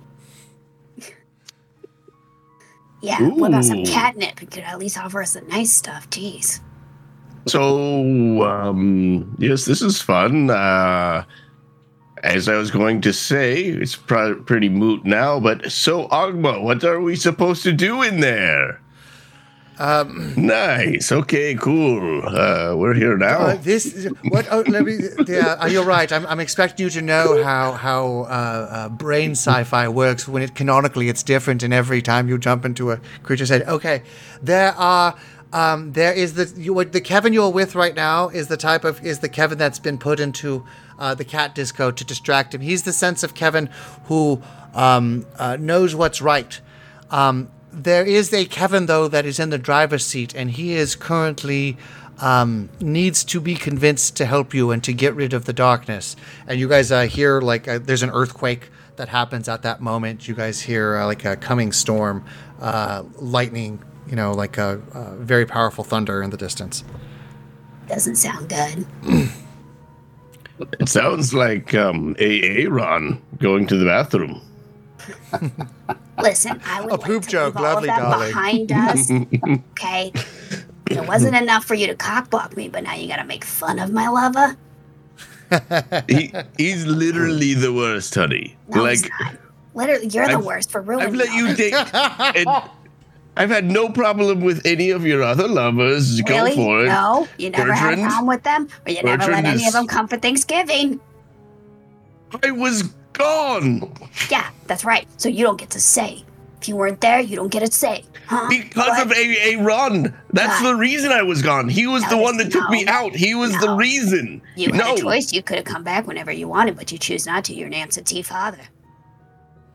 Yeah, what about some catnip? It could at least offer us the nice stuff. Jeez. So, um, yes, this is fun. Uh, as I was going to say, it's pr- pretty moot now, but so, Ogma, what are we supposed to do in there? Nice. Okay, cool. Uh, we're here now. Uh, this what? Oh, let me. Yeah, uh, you're right. I'm, I'm expecting you to know how how uh, uh, brain sci-fi works. When it canonically, it's different, and every time you jump into a creature said, Okay, there are. Um, there is the you, what- the Kevin you're with right now is the type of is the Kevin that's been put into uh, the cat disco to distract him. He's the sense of Kevin who um, uh, knows what's right. Um, there is a Kevin though that is in the driver's seat, and he is currently um, needs to be convinced to help you and to get rid of the darkness. And you guys uh, hear like uh, there's an earthquake that happens at that moment. You guys hear uh, like a coming storm, uh, lightning, you know, like a, a very powerful thunder in the distance. Doesn't sound good. It sounds like um, AA Ron going to the bathroom. (laughs) Listen, I would A like poop to joke, leave all lovely of that darling. behind us. (laughs) okay, it wasn't enough for you to cockblock me, but now you gotta make fun of my lover. He, he's literally the worst, honey. No, like he's not. Literally, you're the I've- worst for ruining. I've let all you date, and I've had no problem with any of your other lovers. Really? Go for it. No, you never had a problem with them, or you never Bertrand let any is- of them come for Thanksgiving. I was gone Yeah, that's right. So you don't get to say. If you weren't there, you don't get to say. Huh? because What? of a run, That's the reason I was gone. He was the one that took me out. He was the reason. You had no, a choice. You could have come back whenever you wanted, but you choose not to. You're an absentee father.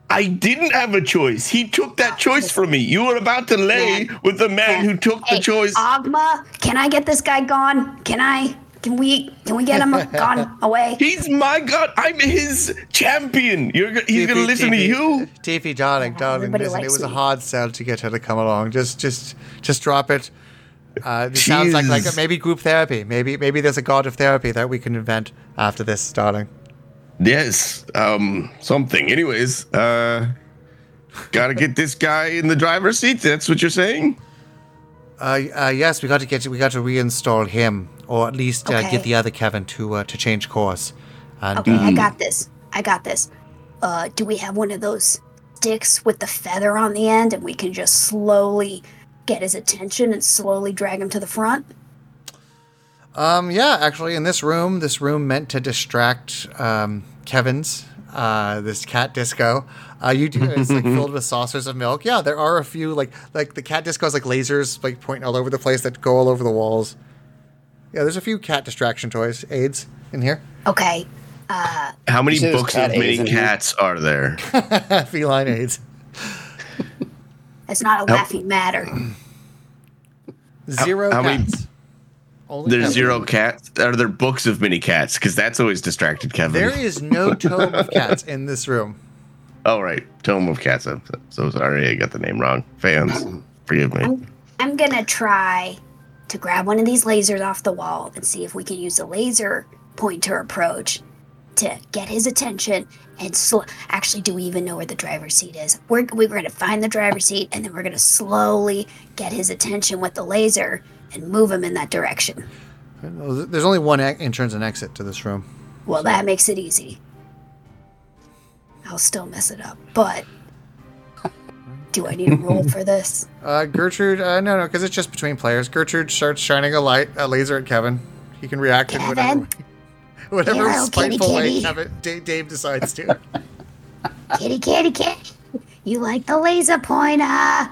I didn't have a choice. He took that oh, choice from me. You were about to lay Man. with the man Man. who took the choice. Ogma, can I get this guy gone? Can I? Can we? Can we get him gone (laughs) away? He's my god. I'm his champion. You're go- he's gonna listen to you. Tiffy, darling, darling, listen, it likes was a hard sell to get her to come along. Just, just, just drop it. Uh, it sounds like like maybe group therapy. Maybe, maybe there's a god of therapy that we can invent after this, darling. Yes. Um. Something. Anyways. Uh. Gotta get this guy in the driver's seat. That's what you're saying. Uh, uh, yes, we got to get we got to reinstall him, or at least uh, Okay. get the other Kevin to uh, to change course. And Okay. I got this. I got this. Uh, do we have one of those sticks with the feather on the end, and we can just slowly get his attention and slowly drag him to the front? Um, yeah, actually, in this room, this room meant to distract um, Kevin's, uh, this cat disco. Uh, you do it's like filled with (laughs) saucers of milk. Yeah, there are a few like like the cat disco has like lasers like pointing all over the place that go all over the walls. Yeah, there's a few cat distraction toys, aids in here. Okay. Uh, How many You say there's books of mini A's in here? cats are there? (laughs) Feline aids. it's not a laughing matter. Zero how many- cats. Only There's Kevin. zero cats. Are there books of mini cats? Because that's always distracted Kevin. There is no tome of cats in this room. (laughs) Oh right, Tome of Cats. I'm so sorry, I got the name wrong. Fans, forgive me. I'm, I'm gonna try to grab one of these lasers off the wall and see if we can use the laser pointer approach to get his attention and sl- actually do we even know where the driver's seat is? We're, we're going to find the driver's seat and then we're going to slowly get his attention with the laser and move him in that direction. There's only one e- entrance and exit to this room. well that makes it easy. I'll still mess it up but do i need a roll for this (laughs) Uh, Gertrude, uh, no, no, because it's just between players. Gertrude starts shining a light, a laser at Kevin. He can react in whatever, Kevin? (laughs) whatever Hero, kitty, spiteful way kitty. Kevin, Dave, Dave decides to. (laughs) Kitty, kitty, kitty. You like the laser pointer. I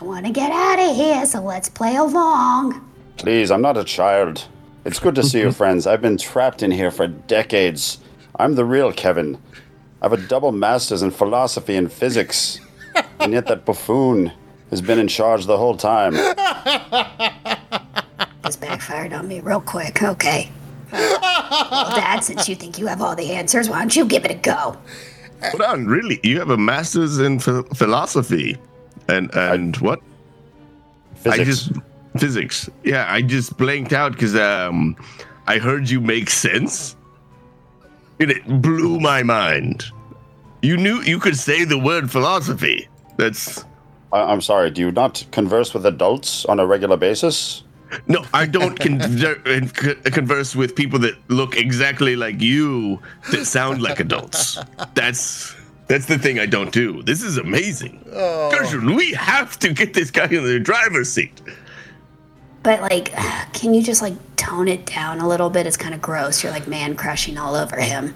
want to get out of here, so let's play along. Please, I'm not a child. It's good to see you, friends. I've been trapped in here for decades. I'm the real Kevin. I have a double master's in philosophy and physics. And yet that buffoon has been in charge the whole time. This backfired on me real quick. Okay. Well, Dad, since you think you have all the answers, why don't you give it a go? Hold on, really? You have a master's in ph- philosophy, and and what? Physics. I just physics. Yeah, I just blanked out because um, I heard you make sense, and it blew my mind. You knew you could say the word philosophy. That's I- I'm sorry, do you not converse with adults on a regular basis? no, I don't con- (laughs) converse with people that look exactly like you that sound like adults. That's that's the thing I don't do. This is amazing. Oh. Gertrude, we have to get this guy in the driver's seat. but like, (sighs) can you just like tone it down a little bit? It's kind of gross. You're like man crushing all over him.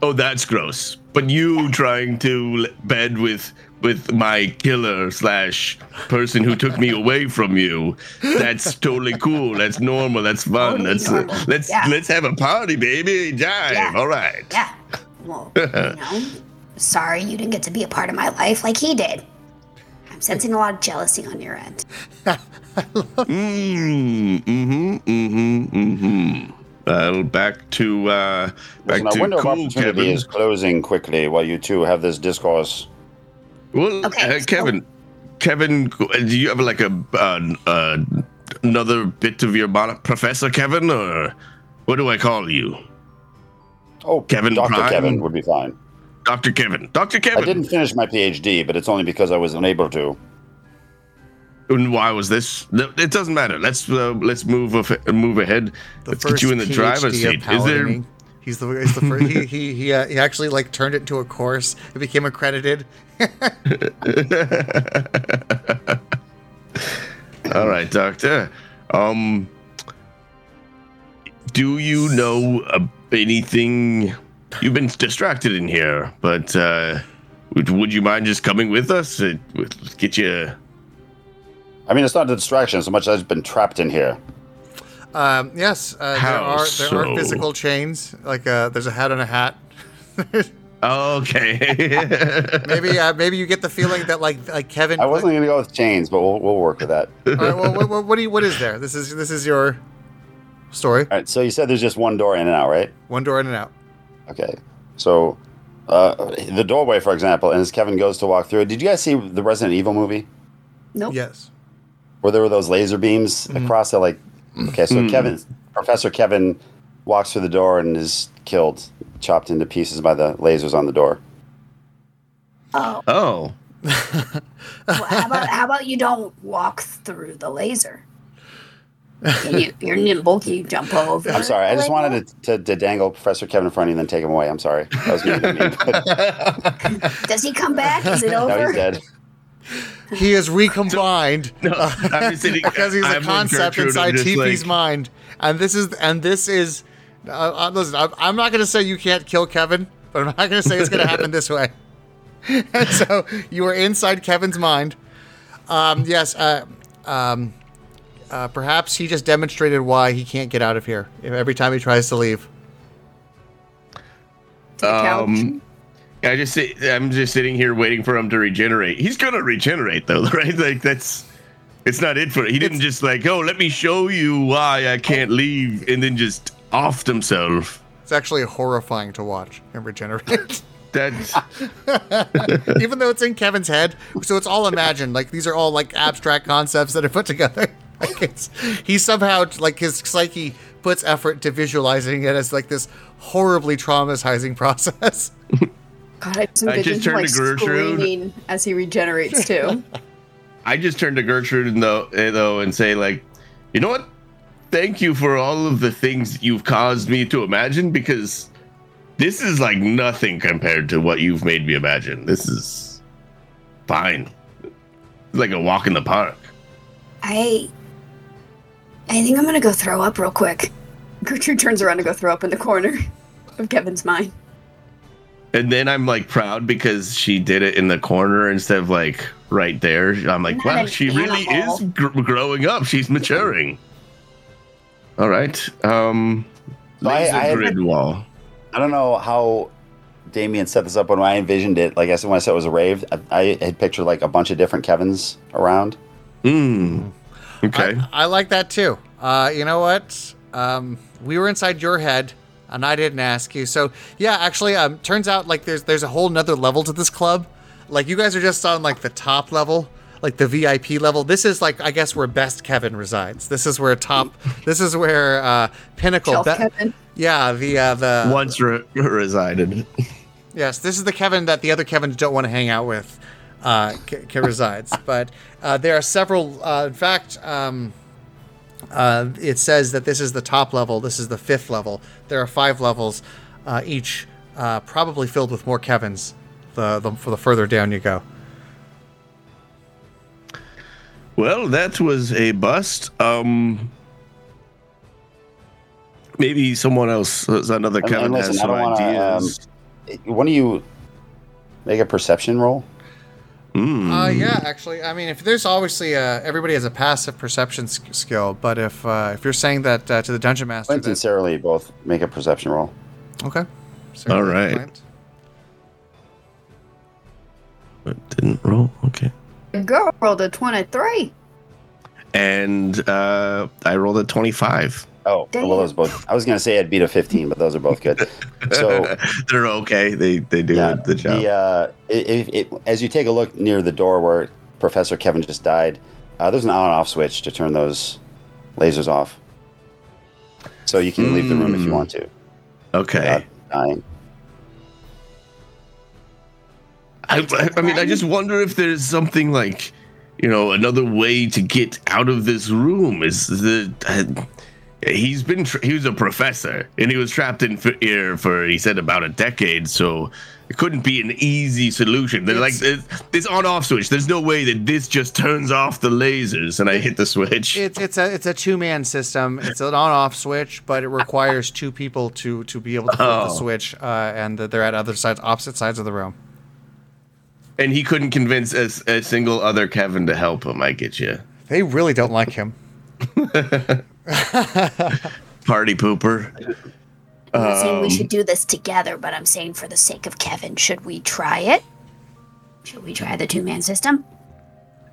Oh, that's gross. But you trying to bed with with my killer slash person who took me away from you. That's totally cool. That's normal. That's fun. Totally that's uh, let's Yeah. let's have a party, baby. Jive. Yeah. All right. Yeah. Well, you (laughs) know, sorry you didn't get to be a part of my life like he did. I'm sensing a lot of jealousy on your end. (laughs) Mm, mm-hmm, mm-hmm, mm-hmm. Well, back to uh back Listen, our to window of cool opportunity Kevin. is closing quickly while you two have this discourse. Well, Okay, uh, so- Kevin, Kevin, do you have like a uh, uh, another bit of your mon- Professor Kevin, or what do I call you, Oh, Kevin Dr. Prime? Kevin would be fine. Doctor Kevin? Doctor Kevin. I didn't finish my PhD, but it's only because I was unable to. And why was this? It doesn't matter. Let's uh, let's move af- move ahead. The let's get you in the first driver's seat. Is there? He's the he's the first. he he he, uh, he actually like turned it into a course. It became accredited. (laughs) All right, Doctor. Um, do you know uh, anything? You've been distracted in here, but uh, would, would you mind just coming with us? Let's get you. I mean, it's not a distraction so much as I've been trapped in here. Um, yes, uh, there are there so? are physical chains. Like uh, there's a hat on a hat. Okay. (laughs) Maybe uh, maybe you get the feeling that like like Kevin. I wasn't going to go with chains, but we'll, we'll work with that. All All right, well, what, what, what do you, what is there? This is this is your story. right, so you said there's just one door in and out, right? One door in and out. Okay. So, uh, the doorway, for example, and as Kevin goes to walk through it, did you guys see the Resident Evil movie? Nope. Yes. Where there were those laser beams mm-hmm. across it. Like, okay, so mm-hmm. Kevin, Professor Kevin, walks through the door and is killed, chopped into pieces by the lasers on the door. Oh, oh. (laughs) well, how about how about you don't walk through the laser? You, you're nimble. Can you jump over? I'm sorry, I just Like, wanted to, to, to dangle Professor Kevin in front of you and then take him away. I'm sorry, that was mean but (laughs) (laughs) Does he come back? Is it now over? he's dead. He is recombined (laughs) No, I'm sitting, (laughs) because he's I'm a concept inside just TP's like- mind, and this is and this is. Uh, uh, listen, I'm, I'm not going to say you can't kill Kevin, but I'm not going to say it's going to happen this way. (laughs) and so you are inside Kevin's mind. Um, yes. Uh, um, uh, perhaps he just demonstrated why he can't get out of here every time he tries to leave. To the couch. I just sit, I'm just sitting here waiting for him to regenerate. He's gonna regenerate though, (laughs) right? Like that's it's not it for it. he didn't just like, oh, let me show you why I can't leave, and then just off himself. It's actually horrifying to watch him regenerate. (laughs) That's (laughs) even though it's in Kevin's head. So it's all imagined. Like these are all like abstract concepts that are put together. Like it's he somehow like his psyche puts effort to visualizing it as like this horribly traumatizing process. God, I just I envision just turned like to Gertrude. as he regenerates too. (laughs) I just turn to Gertrude and though, eh, though and say like, you know what? Thank you for all of the things you've caused me to imagine because this is like nothing compared to what you've made me imagine. This is fine. It's like a walk in the park. I I think I'm gonna go throw up real quick. Gertrude turns around to go throw up in the corner of Kevin's mind. And then I'm like proud because she did it in the corner instead of like right there. I'm like, Not wow, an she really is gr- growing up. She's maturing. All right. Um, So I- laser I had- grid wall. I don't know how Damien set this up when I envisioned it. Like I said, when I said it was a rave, I, I had pictured like a bunch of different Kevins around. Hmm. Okay. I, I like that too. Uh, you know what? Um, we were inside your head, and I didn't ask you. So yeah, actually, um, turns out like there's there's a whole nother level to this club. Like you guys are just on like the top level, like the VIP level. This is like I guess where best Kevin resides. This is where top. (laughs) this is where uh, pinnacle. Be- Kevin. yeah, the uh, the Once re- resided. Yes, this is the Kevin that the other Kevins don't want to hang out with. Uh, K- K- resides, but uh, there are several. Uh, in fact, um, uh, it says that this is the top level. This is the fifth level. There are five levels, uh, each uh, probably filled with more Kevins. The, the for the further down you go. Well, that was a bust. Um, maybe someone else, another And- Kevin and has listen, I some don't wanna, ideas. One of you make a perception roll. Hmm. Uh, yeah, actually, I mean, if there's obviously uh everybody has a passive perception s- skill, but if uh, if you're saying that uh, to the dungeon master, Clint and Sarah Lee both make a perception roll. okay, All right. Clint. But didn't roll. Okay. The girl rolled a 23. And uh, I rolled a 25. Oh, Damn. well, those both. I was gonna say I'd beat a 15, but those are both good. (laughs) So they're okay. They they do yeah, the job. the uh, it, it, it, as you take a look near the door where Professor Kevin just died, uh, there's an on-off switch to turn those lasers off. So you can leave the room if you Hmm. want to. okay. without dying. I, I, I mean, I just wonder if there's something like, you know, another way to get out of this room. Is the uh, he's been tra- he was a professor and he was trapped in f- here for he said about a decade, so it couldn't be an easy solution. They're like this, this on-off switch. There's no way that this just turns off the lasers and I hit the switch. It's it's a it's a two man system. It's an on off switch, but it requires two people to to be able to flip the Oh. switch, uh, and they're at other sides, opposite sides of the room. and he couldn't convince a single other Kevin to help him. I get you, They really don't like him. (laughs) (laughs) party pooper. I'm not saying we Um, should do this together, but I'm saying for the sake of Kevin, should we try it? Should we try the two man system?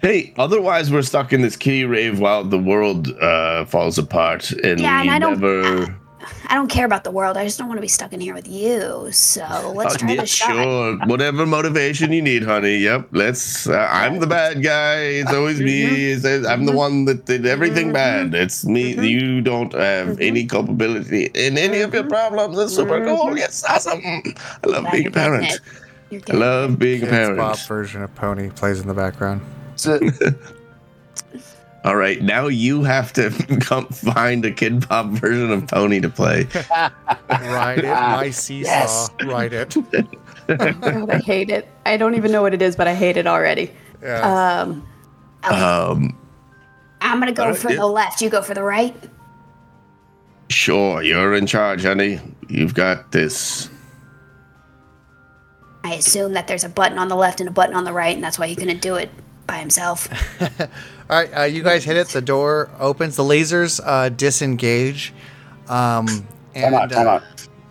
Hey, otherwise we're stuck in this kitty rave while the world uh, falls apart, and Yeah, we and I don't- never. I don't care about the world. I just don't want to be stuck in here with you. So let's Oh, try yeah, the shot. sure, whatever motivation you need, honey. Yep, let's. Uh, I'm the bad guy. It's always me. Mm-hmm. It's, I'm the one that did everything bad. It's me. You don't have Mm-hmm. any culpability in any of your problems. It's super cool. It's awesome. I love being a parent. I love being a Kids parent. Bob version of Pony plays in the background. (laughs) So, All right, now you have to (laughs) come find a Kidz Bop version of Pony to play. (laughs) Ride it, my seesaw. Yes. Ride it. God, I hate it. I don't even know what it is, but I hate it already. Yeah. Um, Um, I'm gonna go Alright, for yeah. the left. You go for the right. sure, you're in charge, honey. You've got this. I assume that there's a button on the left and a button on the right, and that's why he's gonna do it by himself. (laughs) All right, uh, you guys hit it. The door opens. The lasers uh, disengage. Um, and, time out, time uh, out.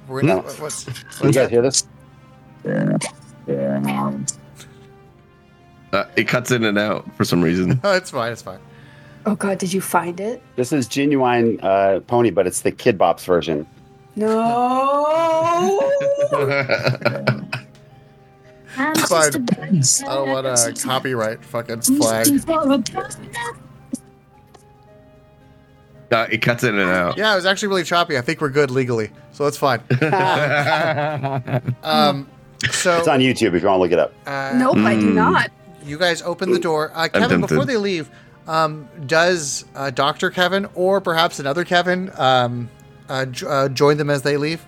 We're gonna, No. what's, You guys that? hear this? Uh, it cuts in and out for some reason. (laughs) Oh, it's fine. It's fine. oh God, did you find it? This is genuine uh, pony, but it's the Kidz Bop version. No. (laughs) (laughs) I don't want a copyright fucking flag. Uh, it cuts in and out. Yeah, it was actually really choppy. I think we're good legally, so it's fine. (laughs) (laughs) Um, so It's on YouTube if you want to look it up. uh, nope, I do Mm. not. you guys open the door. Uh, Kevin, tempted. before they leave, um, does uh, Doctor Kevin or perhaps another Kevin um, uh, j- uh, join them as they leave?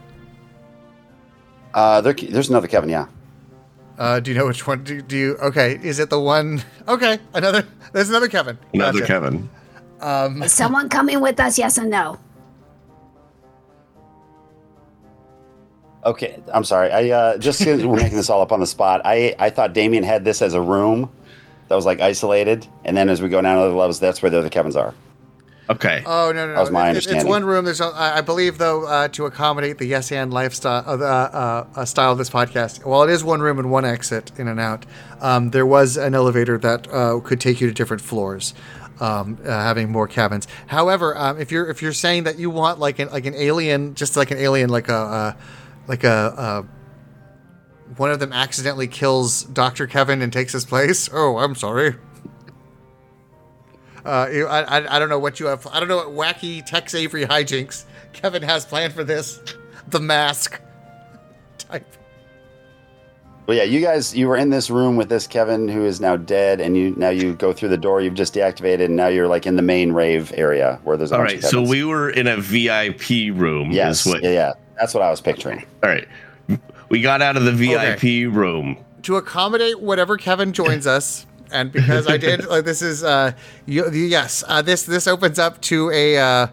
Uh, there, there's another Kevin, yeah. Uh, do you know which one? Do, do you? Okay, is it the one? Okay, another. There's another Kevin. Another Gotcha. Kevin. Um, Is someone coming with us? Yes or no? Okay, I'm sorry. I uh, just 'cause (laughs) we're making this all up on the spot. I I thought Damien had this as a room that was like isolated, and then as we go down to other levels, that's where the other Kevins are. Okay. Oh no no no! That was my It- it- It's one room. There's, a- I I believe, though, uh, to accommodate the yes and lifestyle, uh, uh, uh, style of this podcast. While it is one room and one exit in and out, um, there was an elevator that uh, could take you to different floors, um, uh, having more cabins. However, um, if you're if you're saying that you want like an like an alien, just like an alien, like a uh, like a. Uh, one of them accidentally kills Dr. Kevin and takes his place. Oh, I'm sorry. Uh, I, I, I don't know what you have. I don't know what wacky Tex Avery hijinks Kevin has planned for this. The mask type. But yeah, you guys, you were in this room with this Kevin who is now dead, and you now you go through the door you've just deactivated, and now you're like in the main rave area where there's a All bunch right. of So we were in a VIP room. yes, Is what, yeah, yeah, that's what I was picturing. All right. We got out of the VIP room. To accommodate whatever Kevin joins (clears throat) us, and because I did, (laughs) like, this is uh, you, yes, uh, this this opens up to a uh,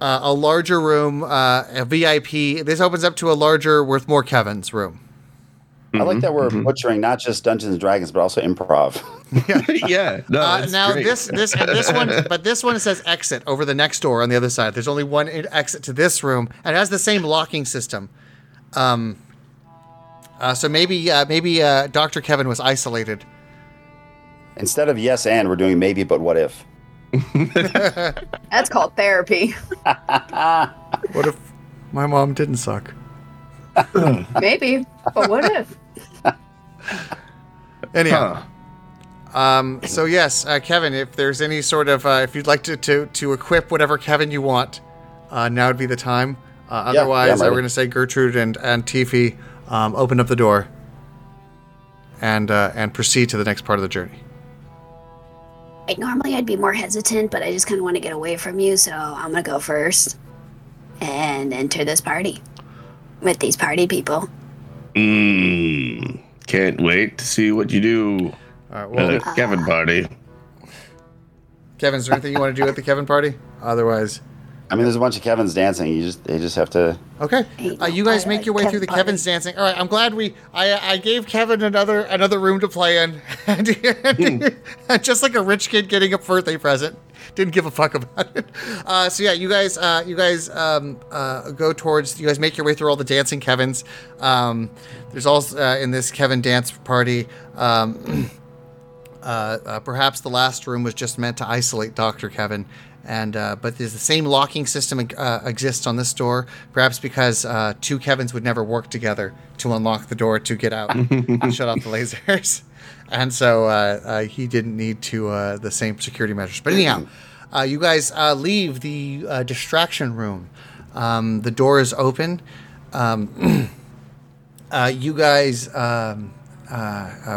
uh, a larger room, uh, a VIP. This opens up to a larger, worth more Kevin's room. I like that we're butchering not just Dungeons and Dragons, but also improv. (laughs) (laughs) yeah. No, Uh, now great. this this and this one, but this one says exit over the next door on the other side. There's only one exit to this room, and it has the same locking system. Um, uh, so maybe uh, maybe uh, Doctor Kevin was isolated. Instead of yes and, we're doing maybe, but what if? (laughs) That's called therapy. (laughs) What if my mom didn't suck? (laughs) Maybe. But what if? Anyhow. Huh. Um, so yes, uh, Kevin, if there's any sort of, uh, if you'd like to, to, to equip whatever Kevin you want, uh, now would be the time. Uh, Yeah, otherwise, yeah, I'm we're going to say Gertrude and, and Tiffy, um, open up the door and, uh, and proceed to the next part of the journey. Like normally I'd be more hesitant, but I just kind of want to get away from you, so I'm gonna go first and enter this party with these party people. Mm, Can't wait to see what you do All right, at well, the Kevin party. Kevin, is there anything you want to do at the Kevin party? Otherwise, I mean, there's a bunch of Kevin's dancing. You just they just have to. okay. Uh, you guys make your way through the Kevin's dancing. All right, I'm glad we. I I gave Kevin another another room to play in, (laughs) just like a rich kid getting a birthday present. Didn't give a fuck about it. Uh, so yeah, you guys, uh, you guys um, uh, go towards. You guys make your way through all the dancing Kevin's. Um, there's also uh, in this Kevin dance party. Um, (clears throat) uh, uh, perhaps the last room was just meant to isolate Doctor Kevin, and uh, but there's the same locking system uh, exists on this door. Perhaps because uh, two Kevins would never work together to unlock the door to get out (laughs) and shut off the lasers, (laughs) and so uh, uh, he didn't need to uh, the same security measures. But anyhow, uh, you guys uh, leave the uh, distraction room. Um, the door is open. Um, (clears throat) uh, you guys, um,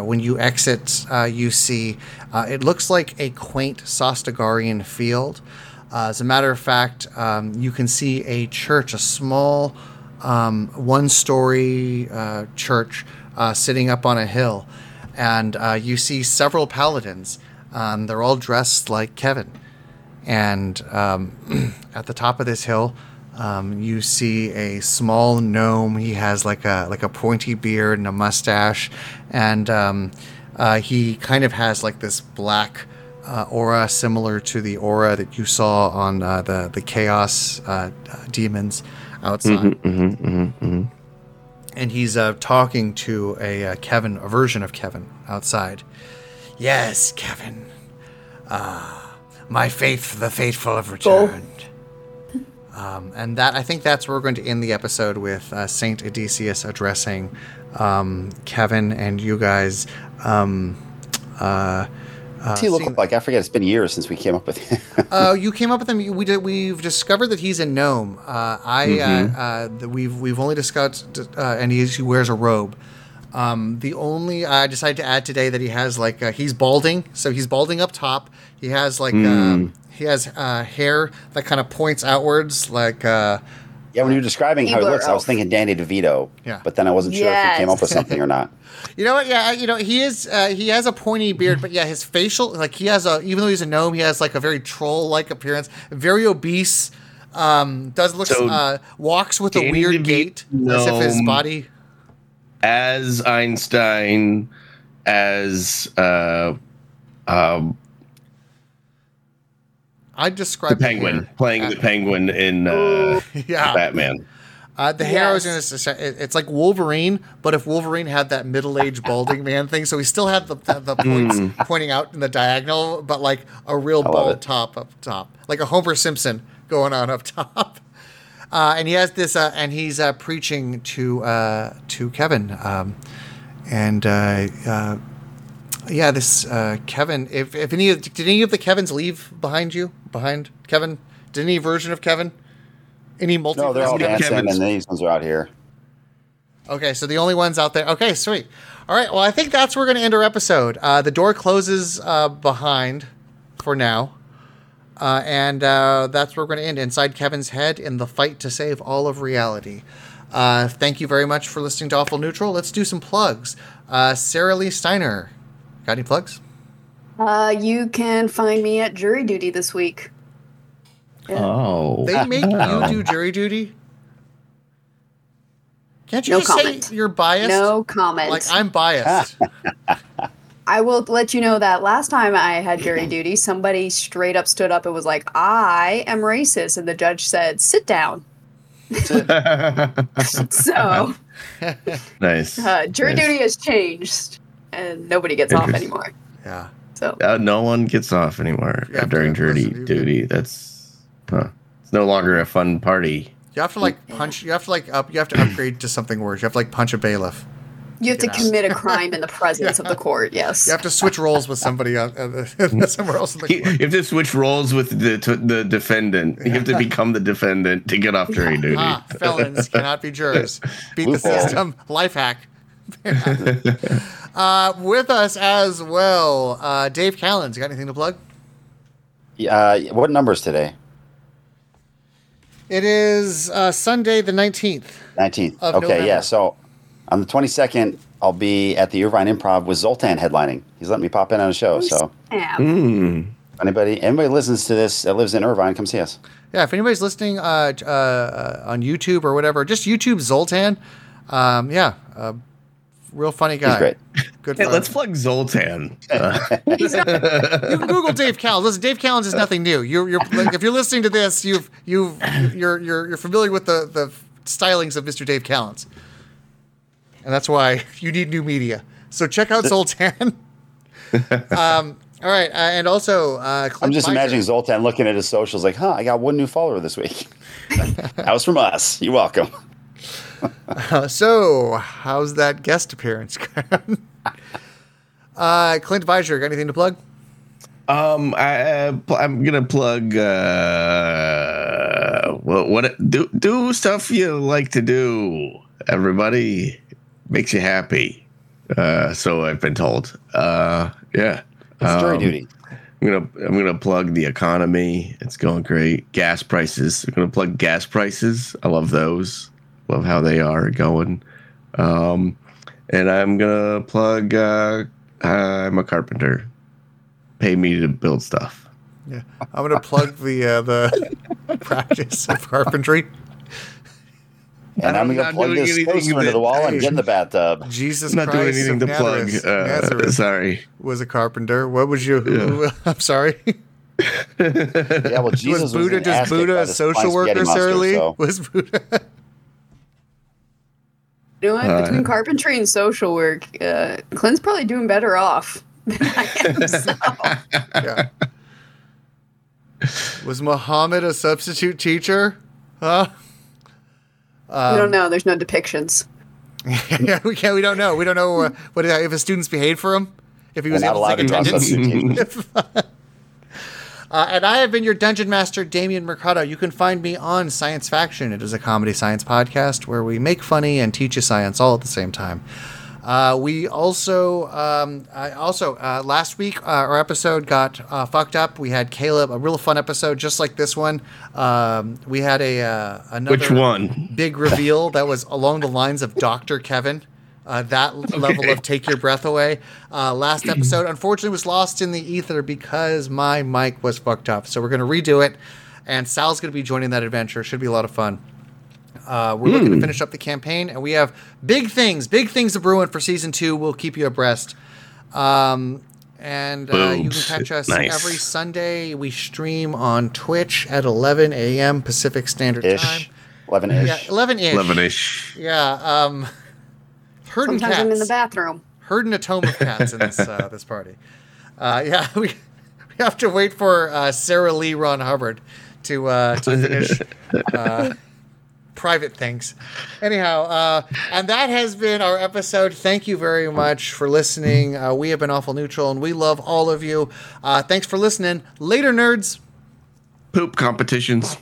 when you exit, uh, you see uh, it looks like a quaint Sostagarian field. Uh, as a matter of fact, um, you can see a church, a small um, one story uh, church uh, sitting up on a hill. And uh, you see several paladins. Um, they're all dressed like Kevin. And um, (clears throat) at the top of this hill, um, you see a small gnome. He has like a like a pointy beard and a mustache, and um, uh, he kind of has like this black uh, aura, similar to the aura that you saw on uh, the the chaos uh, uh, demons outside. And he's uh, talking to a uh, Kevin, a version of Kevin outside. Yes, Kevin. Ah, my faith, the faithful have returned. Um, and that I think that's where we're going to end the episode with uh, Saint Odysseus addressing um, Kevin and you guys. Um, uh, What's he look like? I forget. It's been years since we came up with him. uh, (laughs) you came up with him. We did, we've discovered that he's a gnome. Uh, I uh, uh, we've we've only discussed, uh, and he, he wears a robe. Um, the only I decided to add today that he has like uh, he's balding, so he's balding up top. He has like um, he has uh, hair that kind of points outwards, like uh, yeah, when you were describing how he Keebler looks, I was thinking Danny DeVito. Yeah. But then I wasn't sure if he came up with something or not. (laughs) You know what? Yeah, you know he is. Uh, he has a pointy beard, but yeah, his facial, like he has a. Even though he's a gnome, he has like a very troll-like appearance. Very obese. Um, does look So, uh, walks with a weird DeVito gait, as if his body. as Einstein, as uh, um, I described the describe Penguin, playing the Penguin in uh, (laughs) Yeah, Batman. uh, the hair. I was Yes. gonna say it- it's like Wolverine, but if Wolverine had that middle-aged (laughs) balding man thing, so he still had the the, the points pointing out in the diagonal, but like a real bald it. top up top, like a Homer Simpson going on up (laughs) top. Uh, and he has this, uh, and he's uh, preaching to uh, to Kevin, um, and uh, uh, yeah, this uh, Kevin. If, if any of, did any of the Kevins leave behind you? Behind Kevin? Did any version of Kevin? Any multi? No, they're all Kevin's- dancing, and these ones are out here. Okay, so the only ones out there. Okay, sweet. All right, well, I think that's where we're going to end our episode. Uh, the door closes uh, behind for now. Uh, and uh, that's where we're going to end inside Kevin's head in the fight to save all of reality. Uh, thank you very much for listening to Awful Neutral. Let's do some plugs. Uh, Sarah Lee Steiner, got any plugs? Uh, you can find me at jury duty this week. Oh. They make (laughs) you do jury duty. Can't you No just comment. say you're biased? No comment. Like I'm biased. (laughs) I will let you know that last time I had jury duty, somebody straight up stood up and was like, I am racist. And the judge said, sit down. (laughs) So nice. uh, jury Nice. duty has changed and nobody gets off anymore. yeah. So Uh, no one gets off anymore You have during to jury listen to- duty. That's huh. it's no longer a fun party. You have to like punch. You have to like up. You have to upgrade to something worse. You have to like punch a bailiff. you have to Get out. commit a crime (laughs) in the presence of the court. Yes. You have to switch roles with somebody on, uh, (laughs) somewhere else in the You have to switch roles with the t- the defendant. You have to become the defendant to get off jury (laughs) duty. Ah, felons cannot be jurors. Beat the system. Life hack. Uh, with us as well, uh, Dave Callens. You Got anything to plug? Uh, what numbers today? It is uh, Sunday the nineteenth. 19th. Okay, November. yeah. So on the 22nd, I'll be at the Irvine Improv with Zoltan headlining. He's letting me pop in on a show. So Yeah. Hmm. anybody anybody listens to this that lives in Irvine, come see us. Yeah, if anybody's listening uh, uh, uh, on YouTube or whatever, just YouTube Zoltan. Um, yeah, uh, real funny guy. He's great. Good. Hey, fun. let's plug Zoltan. (laughs) Uh, you can Google Dave Callens. Listen, Dave Callens is nothing new. You're, you're like, if you're listening to this, you've you've you're you're you're familiar with the the stylings of Mr. Dave Callens, and that's why (laughs) you need new media. So check out Zoltan. (laughs) um, all right, uh, and also uh, Clint I'm just Pfizer. imagining Zoltan looking at his socials like, huh, I got one new follower this week. that was from us. You're welcome. Uh, so, how's that guest appearance? (laughs) uh, Clint Visor, got anything to plug? um, I, uh, pl- I'm gonna plug. Uh, what? What? Do do stuff you like to do. Everybody makes you happy. Uh, so I've been told. Uh, yeah. It's jury Um, duty. I'm gonna I'm gonna plug the economy. It's going great. Gas prices. I'm gonna plug gas prices. I love those. Love how they are going. Um, and I'm gonna plug. Uh, I'm a carpenter. Pay me to build stuff. Yeah, I'm gonna plug the uh, the (laughs) practice of carpentry. And I'm I'm going to not plug doing this anything poster into the wall and Hey. get in the bathtub. Jesus I'm not Christ doing anything to of plug. Uh, Nazareth sorry. was a carpenter. What was you? who- (laughs) I'm sorry. Yeah, well, (laughs) Jesus was Buddha an just Buddha a social worker, spaghetti Sarah Lee? so- Was Buddha? You know what? Uh, Between carpentry and social work, uh, Clint's probably doing better off (laughs) than I am. So. (laughs) yeah. Was Muhammad a substitute teacher? Huh? we don't know. There's no depictions. (laughs) yeah, we can't. We don't know. We don't know uh, what if his students behaved for him. If he was We're not able allowed to to take draw attendance. substitute. Uh, and I have been your dungeon master, Damian Mercado. You can find me on Science Faction. It is a comedy science podcast where we make funny and teach you science all at the same time. Uh, we also, um, I also uh, last week uh, our episode got uh, fucked up. We had Caleb, a real fun episode, just like this one. Um, we had a uh, another Which one? big reveal that was along the lines of Doctor Kevin. Uh, that level of take your breath away. Uh, last (clears throat) episode, unfortunately, was lost in the ether because my mic was fucked up. So we're going to redo it, and Sal's going to be joining that adventure. Should be a lot of fun. Uh, we're looking to finish up the campaign, and we have big things, big things to brewing for season two. We'll keep you abreast. Um, and uh, you can catch us Nice. every Sunday. We stream on Twitch at 11 a.m. Pacific Standard Time. Ish. 11 ish. Yeah, 11 ish. 11 ish. Yeah. Um, herding Sometimes I'm in the bathroom. Herding a tome of cats in this uh, (laughs) this party. Uh, yeah, (laughs) we, we have to wait for uh, Sarah Lee Ron Hubbard to uh, to finish (laughs) uh, private things. Anyhow, uh, and that has been our episode. Thank you very much for listening. Uh, we have been awful neutral, and we love all of you. Uh, thanks for listening. Later, nerds. Poop competitions.